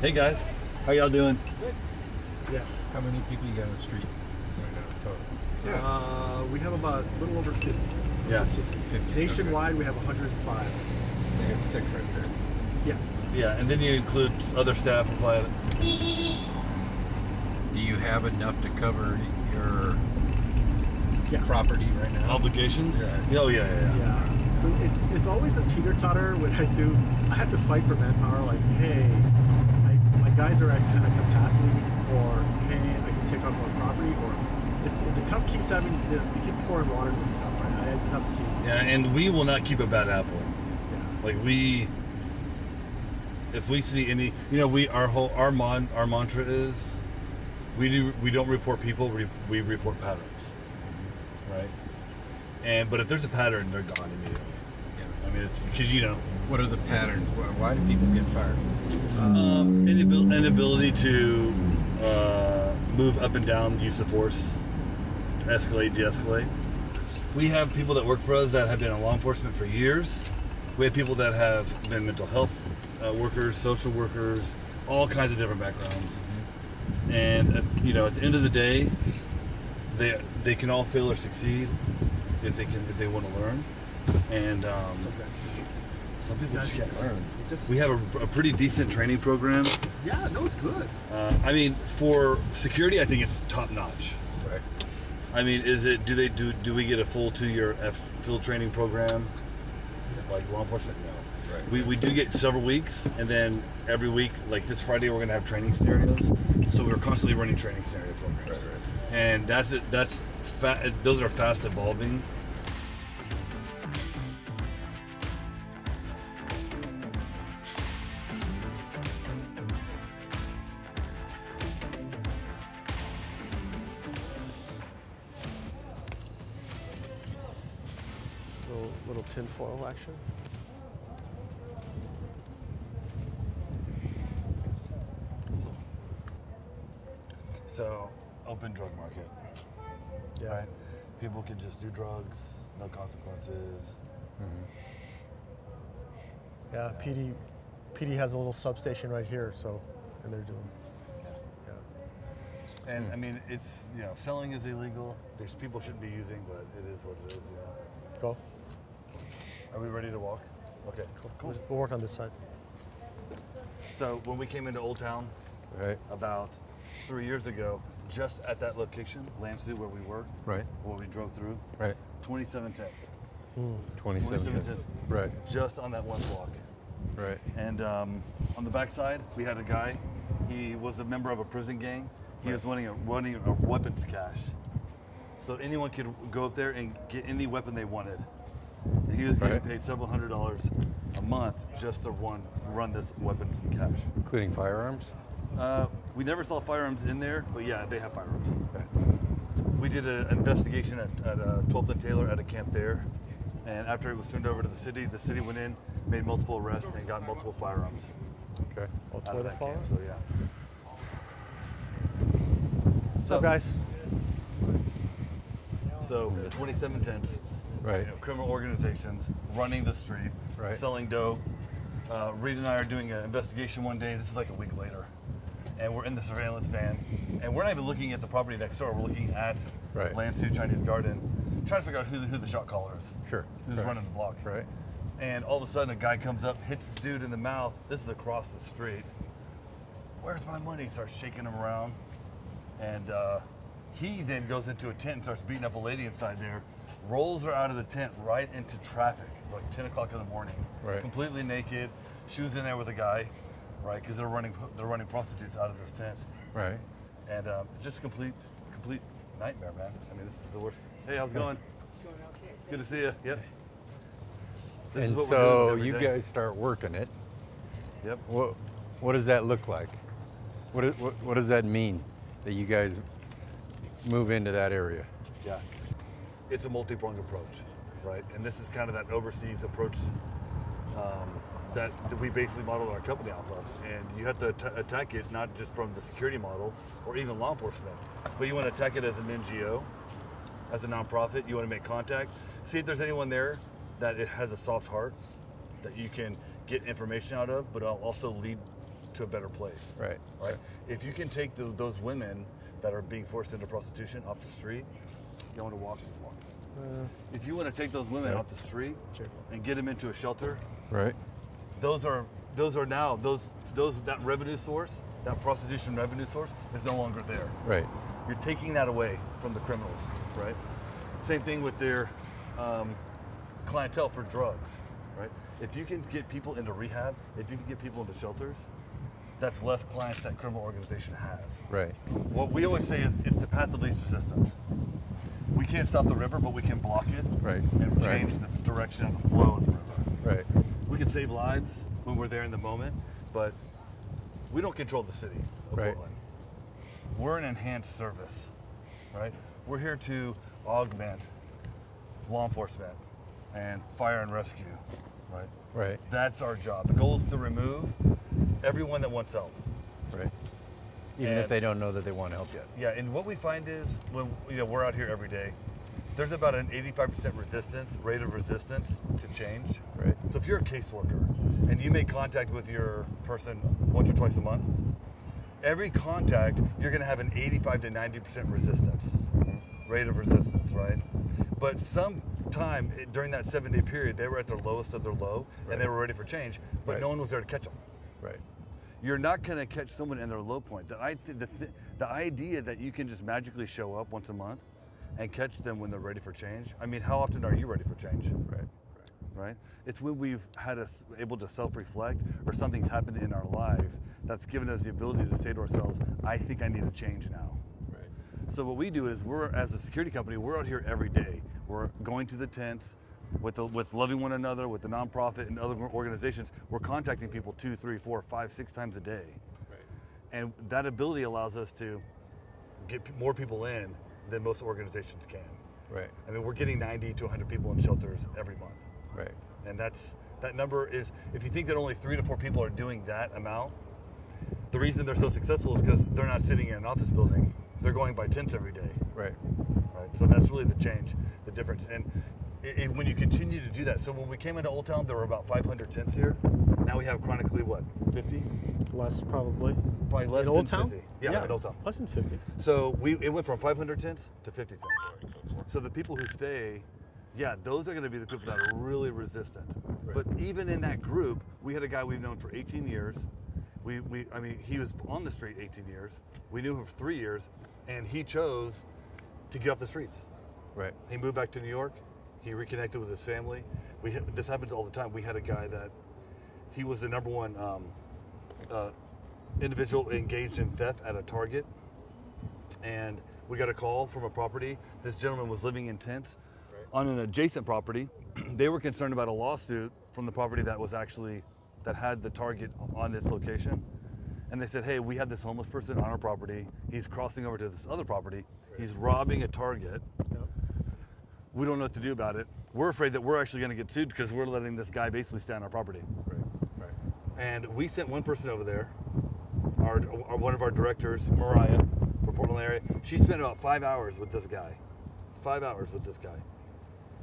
Hey guys, how y'all doing? Good. yes. How many people you got on the street right now? Total? Uh, we have about a little over 50. Yeah. 60. 50, Nationwide, we have 105. I got six right there. Yeah. Yeah, and then you include other staff apply it. Do you have enough to cover your Yeah. property right now? Obligations? Yeah. Oh yeah, yeah, yeah. Yeah. It's, it's always a teeter totter when I do. I have to fight for manpower. Like, hey, I, my guys are at kind of capacity, or hey, I can take on more property, or if, if the cup keeps having, they they keep pouring water into the cup, right? I just have to keep. Yeah, and we will not keep a bad apple. Yeah. Like we, if we see any, you know, we our whole our mon our mantra is, we do we don't report people, we we report patterns, mm-hmm. right? And but if there's a pattern, they're gone immediately. I mean, it's because you know, What are the patterns? Why, why do people get fired? um, inabil- inability to uh, move up and down use of force, escalate, de-escalate. We have people that work for us that have been in law enforcement for years. We have people that have been mental health uh, workers, social workers, all kinds of different backgrounds. And uh, you know, at the end of the day, they they can all fail or succeed if they can if they want to learn. And um, some people just can't learn. just- We have a, a pretty decent training program. yeah, no, it's good. Uh, I mean, for security, I think it's top notch. Right. I mean, is it? Do they do? Do we get a full two-year F field training program? like law enforcement? No. Right. We, we do get several weeks, and then every week, like this Friday, we're gonna have training scenarios. So we're constantly running training scenario programs, Right, right. and that's it. That's fa- those are fast evolving. Little tinfoil action. So open drug market, Yeah. right? People can just do drugs, no consequences. Mm-hmm. Yeah. PD, PD has a little substation right here, so, and they're doing. Yeah. And hmm. I mean, it's you know, selling is illegal. There's people shouldn't be using, but it is what it is. You know. Go. Are we ready to walk? Okay, cool. We'll, we'll work on this side. So when we came into Old Town Right. about three years ago, just at that location, Lansing, where we were, Right. where we drove through, Right. 27 tents, 27. 27 tents, Right. just on that one block. Right. And um, on the backside, we had a guy. He was a member of a prison gang. He was running a, running a weapons cache. So anyone could go up there and get any weapon they wanted. And he was getting Right. paid several hundred dollars a month just to run run this weapons cache. Including firearms. Uh, we never saw firearms in there, but yeah, they have firearms. Right. We did an investigation at, at uh, 12th and Taylor at a camp there, and after it was turned over to the city, the city went in, made multiple arrests, and got multiple firearms. Okay. Out of that camp, So yeah. What's up, guys? So 27 tents, Right. you know, criminal organizations running the street, Right. selling dope. Uh, Reed and I are doing an investigation one day. This is like a week later, and we're in the surveillance van, and we're not even looking at the property next door. We're looking at Right. Lansu Chinese Garden, trying to figure out who the, who the shot caller is. Sure. Who's Right. running the block? Right. And all of a sudden, a guy comes up, hits this dude in the mouth. This is across the street. Where's my money? Starts shaking him around. And uh, he then goes into a tent and starts beating up a lady inside there, rolls her out of the tent right into traffic, like 10 o'clock in the morning. Right. Completely naked. She was in there with a guy, right? Because they're running, they're running prostitutes out of this tent. Right. And um, just a complete, complete nightmare, man. I mean, this is the worst. Hey, how's it going? It's good to see you. Yep. This and what we're doing so you day. guys start working it. Yep. What What does that look like? What, what What does that mean that you guys move into that area? Yeah. It's a multi-pronged approach, right? And this is kind of that overseas approach um, that, that we basically modeled our company off of. And you have to at- attack it not just from the security model or even law enforcement, but you want to attack it as an NGO, as a nonprofit. You want to make contact, see if there's anyone there that it has a soft heart that you can get information out of, but also lead to a better place. Right. Right. If you can take the, those women that are being forced into prostitution off the street, you want to walk, If you want to take those women Yeah. off the street Sure. and get them into a shelter, Right. those are those are now those those that revenue source, that prostitution revenue source is no longer there. Right. You're taking that away from the criminals, right? Same thing with their um, clientele for drugs, right? If you can get people into rehab, if you can get people into shelters, that's less clients that criminal organization has. Right. What we always say is it's the path of least resistance. We can't stop the river, but we can block it Right, and right. change the direction of the flow of the river. Right. We can save lives when we're there in the moment, but we don't control the city of Right. Portland. We're an enhanced service, right? We're here to augment law enforcement and fire and rescue, right? Right. That's our job. The goal is to remove everyone that wants help. Right. Even if they don't know that they want help yet. Yeah, and what we find is when you know we're out here every day, there's about an 85% resistance rate of resistance to change. Right. So if you're a caseworker and you make contact with your person once or twice a month, every contact you're going to have an 85 to 90% resistance Mm-hmm. rate of resistance, right? But sometime i- during that seven day period, they were at their lowest of their low and they were ready for change, but Right. no one was there to catch them Right. You're not going to catch someone in their low point. The, the, the, the idea that you can just magically show up once a month and catch them when they're ready for change. I mean, how often are you ready for change? Right. right? It's when we've had us able to self-reflect or something's happened in our life that's given us the ability to say to ourselves, I think I need a change now. Right. So what we do is we're as a security company, we're out here every day. We're going to the tents with the, with loving one another, with the nonprofit and other organizations. We're contacting people two, three, four, five, six times a day, Right. and that ability allows us to get more people in than most organizations can. Right. I mean, we're getting 90 to 100 people in shelters every month, Right. and that's that number is. If you think that only three to four people are doing that amount, the reason they're so successful is because they're not sitting in an office building; they're going by tents every day. Right. right? So that's really the change, the difference. And it, it- when you continue to do that, so when we came into Old Town, there were about 500 tents here. Now we have chronically what, 50? Less probably. Probably less in than Old Town? 50. Yeah, in Old Town. Less than 50. So we it went from 500 tents to 50 tents. So the people who stay, yeah, those are going to be the people that are really resistant. But even in that group, we had a guy we've known for 18 years. We, we, I mean, he was on the street 18 years. We knew him for three years, and he chose to get off the streets. Right. He moved back to New York. He reconnected with his family. We this happens all the time. We had a guy that he was the number one um, uh, individual engaged in theft at a Target, and we got a call from a property. This gentleman was living in tents on an adjacent property. they were concerned about a lawsuit from the property that was actually that had the Target on its location. And they said, "Hey, we have this homeless person on our property. He's crossing over to this other property. He's robbing a Target." Yep. We don't know what to do about it. We're afraid that we're actually going to get sued because we're letting this guy basically stay on our property. Right. Right. And we sent one person over there, our, our one of our directors, Mariah, for Portland area. She spent about five hours with this guy. Five hours with this guy.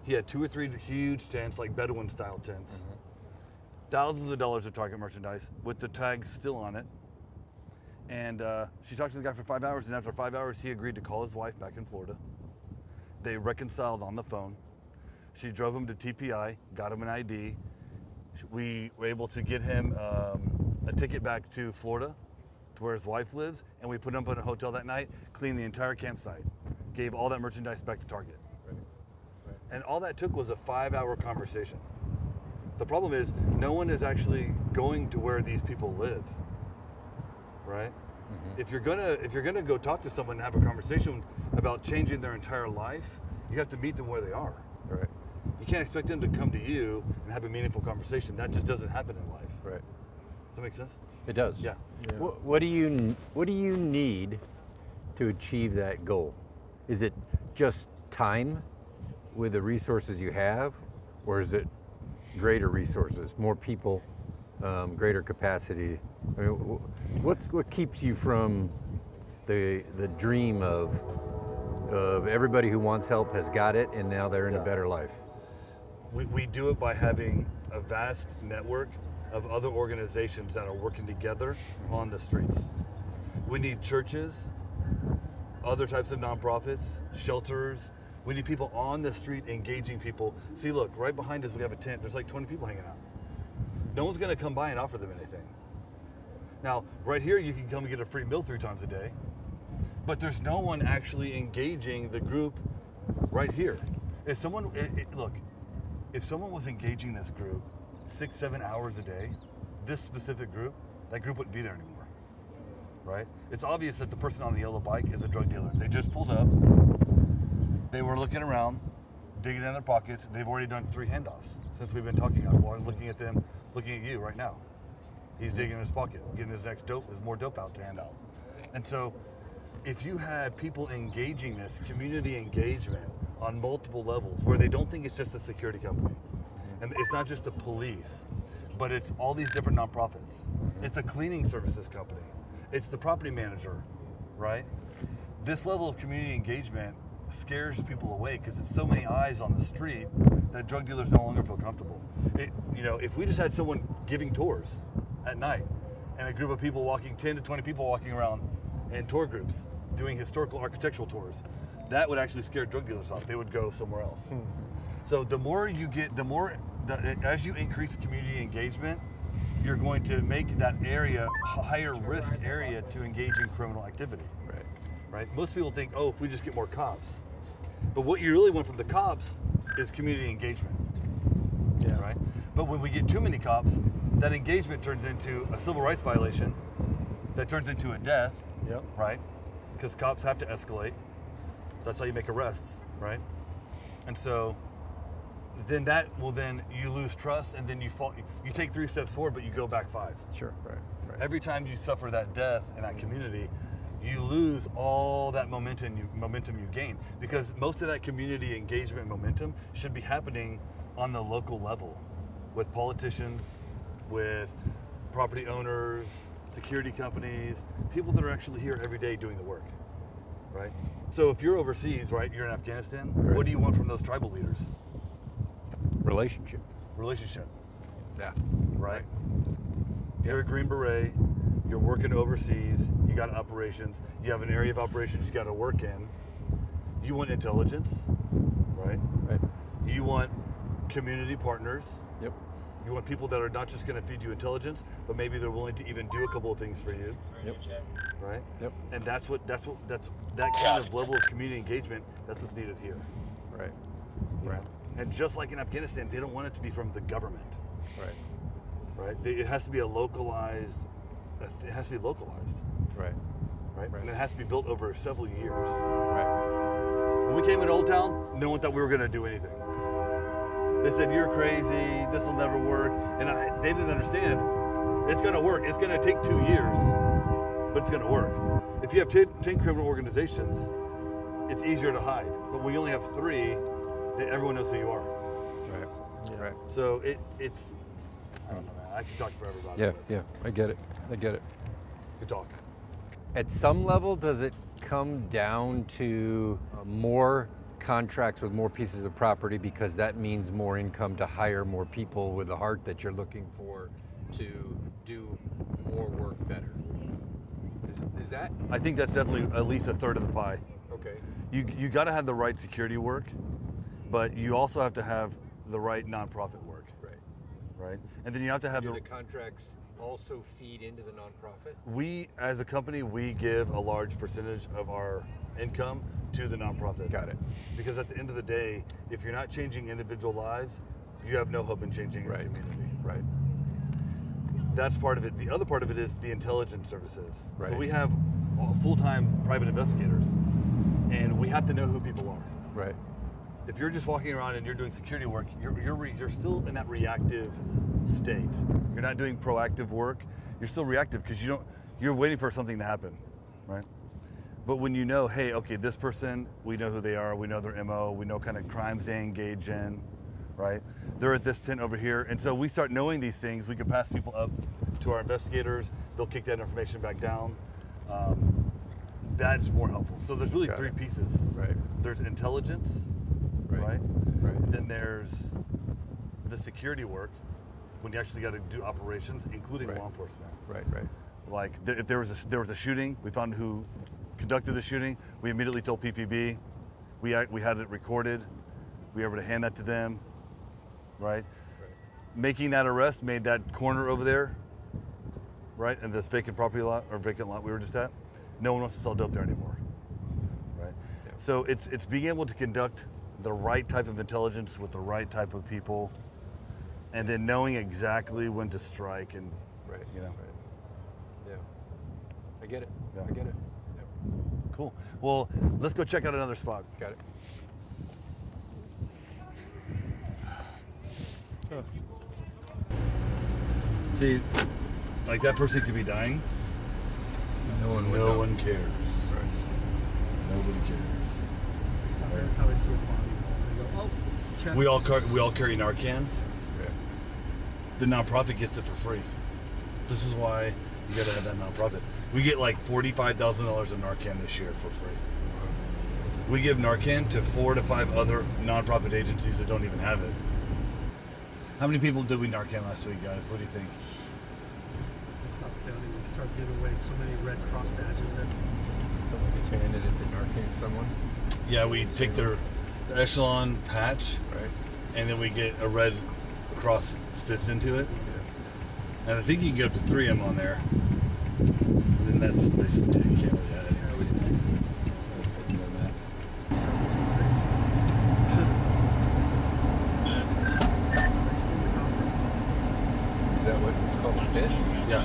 He had two or three huge tents, like Bedouin style tents. Thousands of dollars of Target merchandise with the tags still on it. And uh, she talked to the guy for five hours, and after five hours, he agreed to call his wife back in Florida. They reconciled on the phone. She drove him to TPI, got him an ID. We were able to get him um, a ticket back to Florida, to where his wife lives, and we put him up in a hotel that night, cleaned the entire campsite, gave all that merchandise back to Target. Right. Right. And all that took was a five hour conversation. The problem is, no one is actually going to where these people live. Right? Mm-hmm. If you're gonna if you're gonna go talk to someone and have a conversation about changing their entire life, you have to meet them where they are. Right. You can't expect them to come to you and have a meaningful conversation. That just doesn't happen in life. Right. Does that make sense? It does. Yeah. Yeah. What, what do you What do you need to achieve that goal? Is it just time with the resources you have, or is it greater resources, more people, um, greater capacity? I mean, what's what keeps you from the the dream of of everybody who wants help has got it, and now they're in Yeah. a better life? We, we do it by having a vast network of other organizations that are working together on the streets. We need churches, other types of nonprofits, shelters. We need people on the street engaging people. See, look, right behind us we have a tent. There's like 20 people hanging out. No one's going to come by and offer them anything. Now, right here, you can come and get a free meal three times a day, but there's no one actually engaging the group right here. If someone, it, it- look, if someone was engaging this group six, seven hours a day, this specific group, that group wouldn't be there anymore, right? It's obvious that the person on the yellow bike is a drug dealer. They just pulled up, they were looking around, digging in their pockets. They've already done three handoffs since we've been talking. I'm looking at them, looking at you right now. He's digging in his pocket, getting his next dope. There's more dope out to hand out. And so, if you had people engaging this community engagement on multiple levels, where they don't think it's just a security company, and it's not just the police, but it's all these different nonprofits. It's a cleaning services company. It's the property manager, right? This level of community engagement scares people away because it's so many eyes on the street that drug dealers no longer feel comfortable. It, you know, if we just had someone giving tours at night and a group of people walking, 10 to 20 people walking around in tour groups doing historical architectural tours, that would actually scare drug dealers off. They would go somewhere else. Hmm. So the more you get, the more, the, as you increase community engagement, you're going to make that area a higher risk area to engage in criminal activity Right. Right? Most people think, oh, if we just get more cops. But what you really want from the cops is community engagement. Yeah. Right. But when we get too many cops, that engagement turns into a civil rights violation, that turns into a death. Yep. Right. Because cops have to escalate. That's how you make arrests. Right. And so then that will then you lose trust and then you fall you take three steps forward but you go back five Sure. Right. Right. every time you suffer that death in that community, you lose all that momentum you, momentum you gain because most of that community engagement momentum should be happening on the local level with politicians, with property owners, security companies, people that are actually here every day doing the work. Right? So if you're overseas, right, you're in Afghanistan, Right. what do you want from those tribal leaders? Relationship. Relationship. Yeah. right? You're a Green Beret, you're working overseas, you got operations, you have an area of operations you got to work in. You want intelligence, right? Right. You want community partners. Yep. You want people that are not just going to feed you intelligence, but maybe they're willing to even do a couple of things for you, Yep. right? Yep. And that's what that's what that's that kind of level of community engagement. That's what's needed here. Right. you Right. know? And just like in Afghanistan, they don't want it to be from the government. Right. right? They- It has to be a localized. It has to be localized, Right. right? Right. And it has to be built over several years. Right. When we came in Old Town, no one thought we were going to do anything. They said you're crazy. This will never work, and I, they didn't understand. It's going to work. It's going to take two years, but it's going to work. If you have 10, 10 criminal organizations, it's easier to hide. But when you only have three, everyone knows who you are. Right. Right. So it, it's. I don't know, man. I could talk for everybody. Yeah. but Yeah. I get it. I get it. Good talk. At some level, does it come down to uh, more contracts with more pieces of property because that means more income to hire more people with the heart that you're looking for to do more work better? Is, is that I think that's definitely at least a third of the pie. okay? You you got to have the right security work, but you also have to have the right nonprofit work, Right. And then you have to have the. the contracts also feed into the nonprofit? We as a company we give a large percentage of our income to the nonprofit. Got it. Because at the end of the day, if you're not changing individual lives, you have no hope in changing Right. a community. Right. That's part of it. The other part of it is the intelligence services. Right. So we have full-time private investigators, and we have to know who people are. Right. If you're just walking around and you're doing security work, you're you're, you're still in that reactive state. You're not doing proactive work. You're still reactive because you don't. You're waiting for something to happen, right? But when you know, hey, okay, this person, we know who they are. We know their mo. We know kind of crimes they engage in, right? They're at this tent over here, and so we start knowing these things. We can pass people up to our investigators. They'll kick that information back down. Um, that's more helpful. So there's really Got three it. pieces. Right. There's intelligence, Right. right? And then there's the security work when you actually got to do operations, including Right. law enforcement. Right. Right. Like th- if there was a, there was a shooting, we found who conducted the shooting. We immediately told PPB. We we had it recorded. We were able to hand that to them. Right. Right. Making that arrest made that corner over there. Right, and this vacant property lot or vacant lot we were just at. No one wants to sell dope there anymore. Right. Yeah. So it's it's being able to conduct the right type of intelligence with the right type of people, and then knowing exactly when to strike and Right. You know. Right. Yeah. I get it. Yeah. I get it. Yep. Cool. Well, let's go check out another spot. Got it. See, like that person could be dying. No one would No know. one cares. Right. Nobody cares. Every time I see a body, I go, oh, chest. We all car- we all carry Narcan. Yeah. The nonprofit gets it for free. This is why you got to have that nonprofit. We get like forty-five thousand dollars in Narcan this year for free. We give Narcan to four to five other nonprofit agencies that don't even have it. How many people did we Narcan last week, guys? What do you think? It's not counting. We start giving away so many Red Cross badges that Someone gets handed it to Narcan someone. Yeah, we take their echelon patch, right? And then we get a red cross stitched into it. Yeah. And I think you can get up to 3M on there. And then that's basically you can't really add it here. We can see. Is that what you call a pit? Yeah.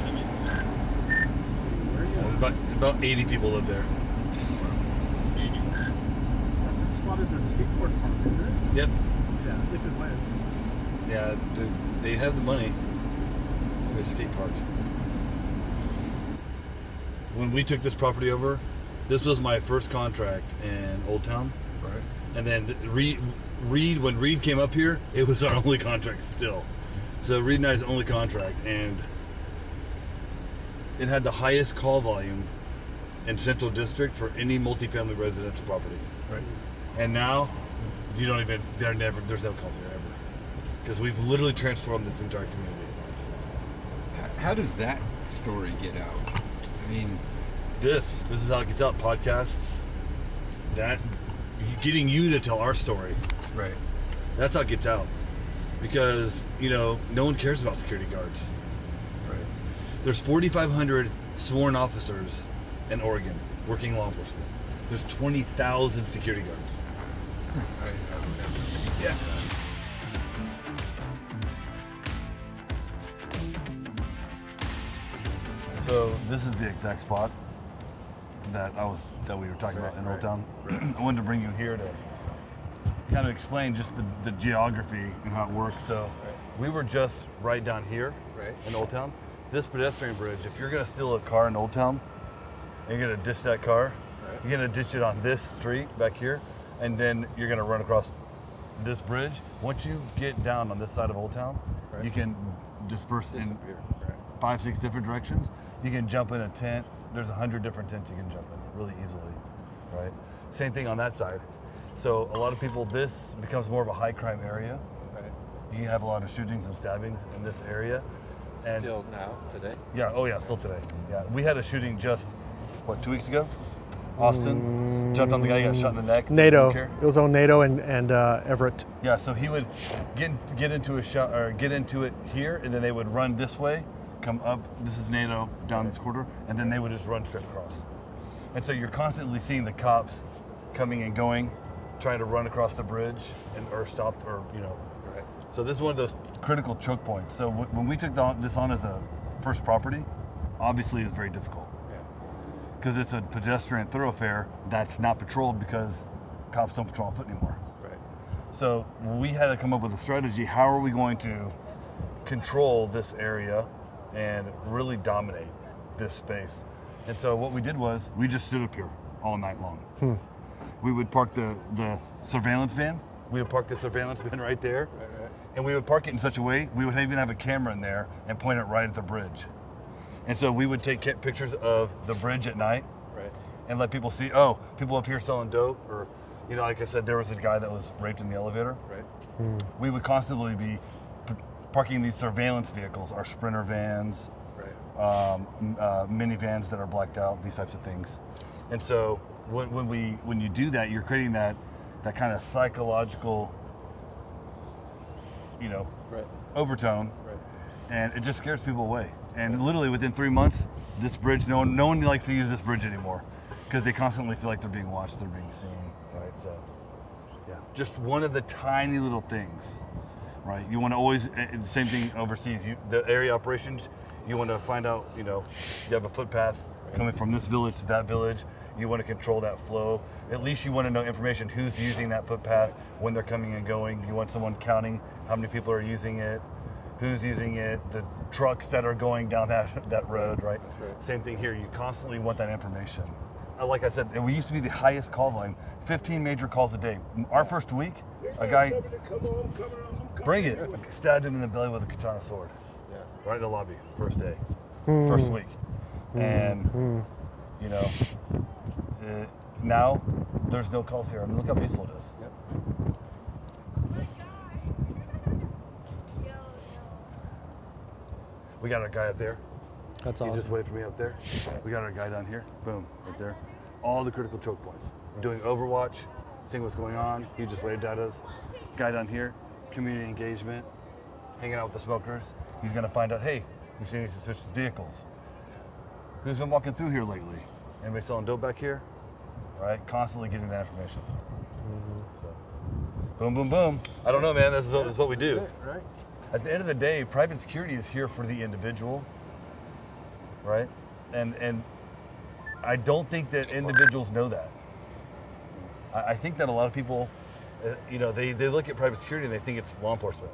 About, about 80 people live there slotted the skateboard park, isn't it? Yep. Yeah, if and when. Yeah, dude, they have the money to be a skate park. When we took this property over, this was my first contract in Old Town. Right. And then Reed, Reed, when Reed came up here, it was our only contract still. So Reed and I's only contract, and it had the highest call volume in Central District for any multifamily residential property. Right. And now, you don't even, there never, there's no culture ever. Because we've literally transformed this entire community. How does that story get out? I mean, This, this is how it gets out. Podcasts, that, getting you to tell our story. Right. That's how it gets out. Because, you know, no one cares about security guards. Right. There's 4,500 sworn officers in Oregon working law enforcement. There's 20,000 security guards. Yeah. So this is the exact spot that I was that we were talking about in Old Town. I wanted to bring you here to kind of explain just the, the geography and how it works. So we were just right down here Right. in Old Town. This pedestrian bridge, if you're gonna steal a car in Old Town, you're gonna ditch that car, Right. you're gonna ditch it on this street back here, and then you're gonna run across this bridge. Once you get down on this side of Old Town, Right. you can disperse in. Right. five, six different directions. You can jump in a tent. There's a hundred different tents you can jump in really easily, right? Same thing on that side. So a lot of people, this becomes more of a high crime area. Right. You have a lot of shootings and stabbings in this area, and Still now, today. yeah, oh yeah, still today. Yeah, we had a shooting just what two weeks ago. Austin jumped on the guy, he got shot in the neck. Naito. It was on Naito and, and uh, Everett. Yeah, so he would get get into a shot or get into it here, and then they would run this way, come up. This is Naito down this quarter, and then they would just run straight across. And so you're constantly seeing the cops coming and going, trying to run across the bridge and or stop or you know. Right. So this is one of those critical choke points. So w- when we took the, this on as a first property, obviously it's very difficult Yeah. Because it's a pedestrian thoroughfare that's not patrolled because cops don't patrol on foot anymore. Right. So we had to come up with a strategy. How are we going to control this area and really dominate this space? And so what we did was we just stood up here all night long. Hmm. We would park the, the surveillance van. We would park the surveillance van right there. Right. Right. And we would park it in such a way, we would even have a camera in there and point it right at the bridge. And so we would take ca- pictures of the bridge at night Right. and let people see, oh, people up here selling dope, or, you know, like I said, there was a guy that was raped in the elevator. Right. We would constantly be p- parking these surveillance vehicles, our sprinter vans, Right. um, uh, minivans that are blacked out, these types of things. And so when, when we when you do that, you're creating that that kind of psychological, you know, Right. overtone, Right. and it just scares people away. And literally within three months, this bridge, no one, no one likes to use this bridge anymore because they constantly feel like they're being watched, they're being seen, right? So, yeah, just one of the tiny little things, right? You want to always, eh, eh, same thing overseas. You, the area operations, you want to find out, you know, you have a footpath coming from this village to that village. You want to control that flow. At least you want to know information who's using that footpath, when they're coming and going. You want someone counting how many people are using it, who's using it, the trucks that are going down that, that road, right? right. Same thing here. You constantly want that information. Uh, Like I said, we used to be the highest call volume, 15 major calls a day. Our first week, a guy, bring it, stabbed him in the belly with a katana sword, Yeah. right in the lobby, first day, first week. And, you know, uh, now there's no calls here. I mean, look how peaceful it is. Yep. We got our guy up there. That's all. He just waited for me up there. We got our guy down here. Boom, right there. All the critical choke points. Doing Overwatch, seeing what's going on. He just waved at us. Guy down here, community engagement, hanging out with the smokers. He's gonna find out, hey, we see any suspicious vehicles. Who's been walking through here lately? Anybody selling dope back here? Right? Constantly getting that information. Mm-hmm. So, boom, boom, boom. I don't know, man. This is what, this is what we do. Right. At the end of the day, private security is here for the individual, right? And and I don't think that individuals know that. I, I think that a lot of people, uh, you know, they, they look at private security and they think it's law enforcement,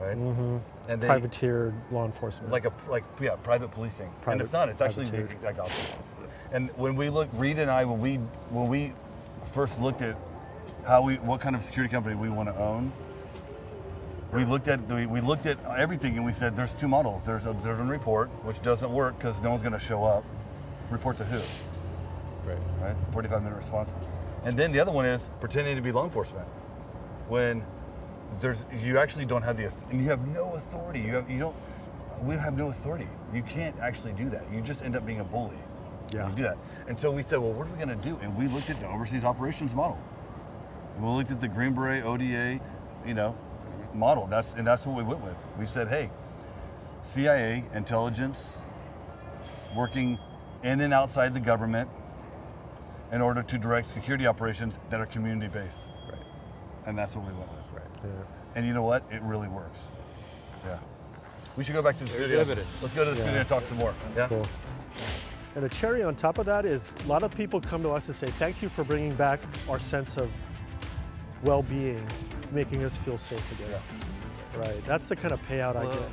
right? Mm-hmm. And they, Privateer law enforcement. like a like yeah, private policing, and it's not. It's actually the exact opposite. And when we look, Reed and I, when we when we first looked at how we what kind of security company we want to own, we looked at the, we looked at everything and we said there's two models. There's observe and report, which doesn't work because no one's going to show up. Report to who? Right. right? 45 minute response. And then the other one is pretending to be law enforcement. When there's you actually don't have the and you have no authority. You have you don't we have no authority. You can't actually do that. You just end up being a bully. Yeah. You do that. And so we said, well, what are we going to do? And we looked at the overseas operations model. And we looked at the Green Beret ODA, you know, model. That's and that's what we went with. We said, hey, CIA intelligence working in and outside the government in order to direct security operations that are community based. Right. And that's what we went with. Right. Yeah. And you know what? It really works. Yeah. We should go back to the There's studio. evidence. Let's go to the studio and talk some more. Yeah. Cool. And the cherry on top of that is a lot of people come to us and say, thank you for bringing back our sense of well-being, making us feel safe again. Right. That's the kind of payout I get.